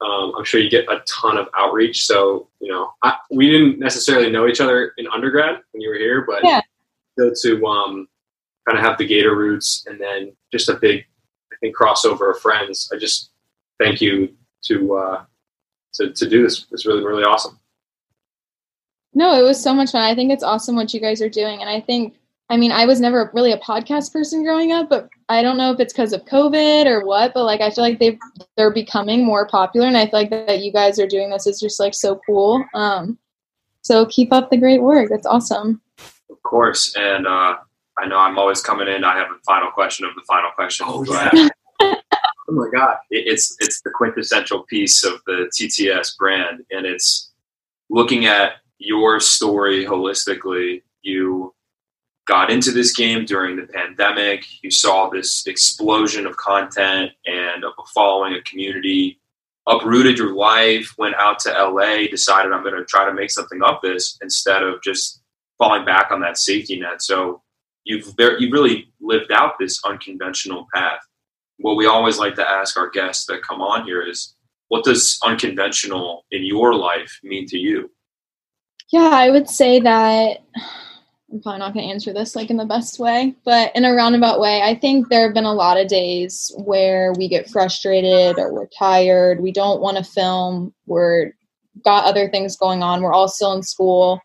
Um, I'm sure you get a ton of outreach. So, you know, I, we didn't necessarily know each other in undergrad when you were here, but yeah. to um, kind of have the Gator roots and then just a big, I think, crossover of friends. I just thank you to uh, to, to do this. It's really, really awesome. No, it was so much fun. I think it's awesome what you guys are doing. And I think I mean, I was never really a podcast person growing up, but I don't know if it's because of COVID or what, but like I feel like they've they're becoming more popular, and I feel like that you guys are doing this is just like so cool. Um, so keep up the great work. That's awesome. Of course, and uh, I know I'm always coming in. I have a final question of the final question. Oh yeah. Oh my god! It, it's it's the quintessential piece of the TTS brand, and it's looking at your story holistically. You got into this game during the pandemic. You saw this explosion of content and of a following, a community, uprooted your life, went out to LA, decided I'm going to try to make something of this instead of just falling back on that safety net. So you've you've really lived out this unconventional path. What we always like to ask our guests that come on here is, what does unconventional in your life mean to you? Yeah, I would say that I'm probably not going to answer this like in the best way, but in a roundabout way, I think there have been a lot of days where we get frustrated or we're tired. We don't want to film. We're got other things going on. We're all still in school.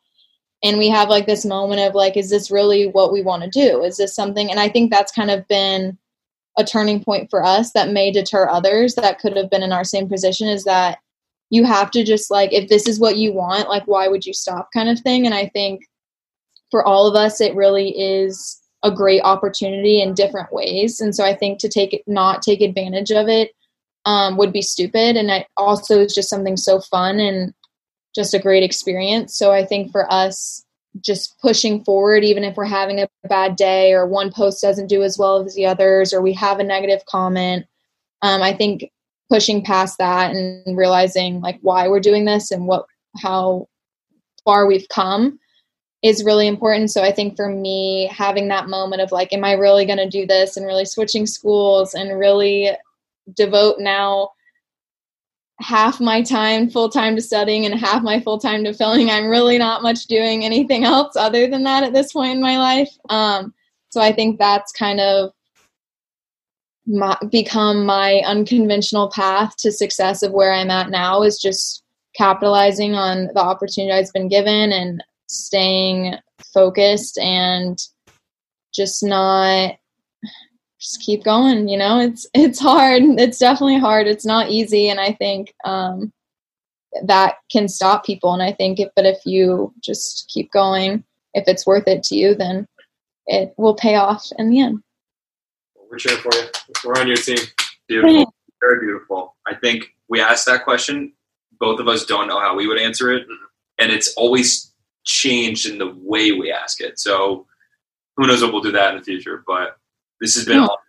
And we have like this moment of like, is this really what we want to do? Is this something? And I think that's kind of been a turning point for us that may deter others that could have been in our same position is that you have to just like, if this is what you want, like, why would you stop kind of thing? And I think for all of us, it really is a great opportunity in different ways. And so I think to take not take advantage of it um, would be stupid. And it also is just something so fun and just a great experience. So I think for us, just pushing forward, even if we're having a bad day or one post doesn't do as well as the others, or we have a negative comment, um, I think pushing past that and realizing like why we're doing this and what how far we've come is really important. So I think for me, having that moment of like, am I really going to do this and really switching schools and really devote now half my time full time to studying and half my full time to filming. I'm really not much doing anything else other than that at this point in my life. Um, so I think that's kind of my, become my unconventional path to success of where I'm at now is just capitalizing on the opportunity I've been given and staying focused and just not just keep going you know it's it's hard it's definitely hard it's not easy and i think um that can stop people and i think if but if you just keep going if it's worth it to you then it will pay off in the end We're cheering for you. We're on your team. Beautiful. Very beautiful. I think we asked that question. Both of us don't know how we would answer it. And it's always changed in the way we ask it. So who knows what we'll do that in the future. But this has been Yeah. awesome.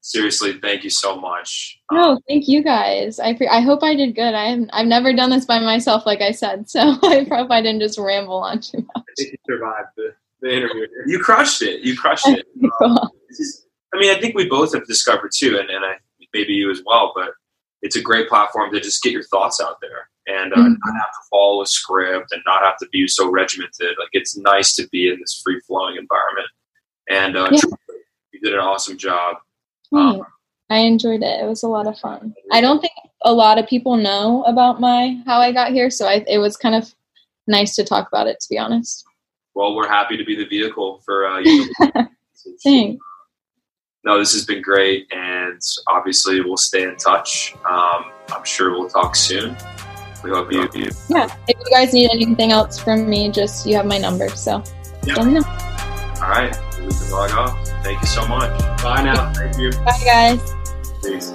Seriously, thank you so much. Um, No, thank you guys. I pre- I hope I did good. I haven't, I've never done this by myself, like I said. So I hope I didn't just ramble on too much. I think you survived the, the interview you crushed it. You crushed it. Um, is, I mean, I think we both have discovered too, and, and I maybe you as well. But it's a great platform to just get your thoughts out there and uh, Mhm. not have to follow a script and not have to be so regimented. Like it's nice to be in this free flowing environment. And uh, Yeah. Truly, you did an awesome job. Thanks. I enjoyed it. It was a lot of fun. I don't think a lot of people know about my how I got here, so I, it was kind of nice to talk about it. To be honest, Well, we're happy to be the vehicle for uh, you. thanks. No, this has been great, and obviously we'll stay in touch. Um, I'm sure we'll talk soon. We hope you. Yeah. If you guys need anything else from me, just you have my number. So Yeah. let me know. All right, we can log off. Thank you so much. Bye now. Thank you. Bye, guys. Peace.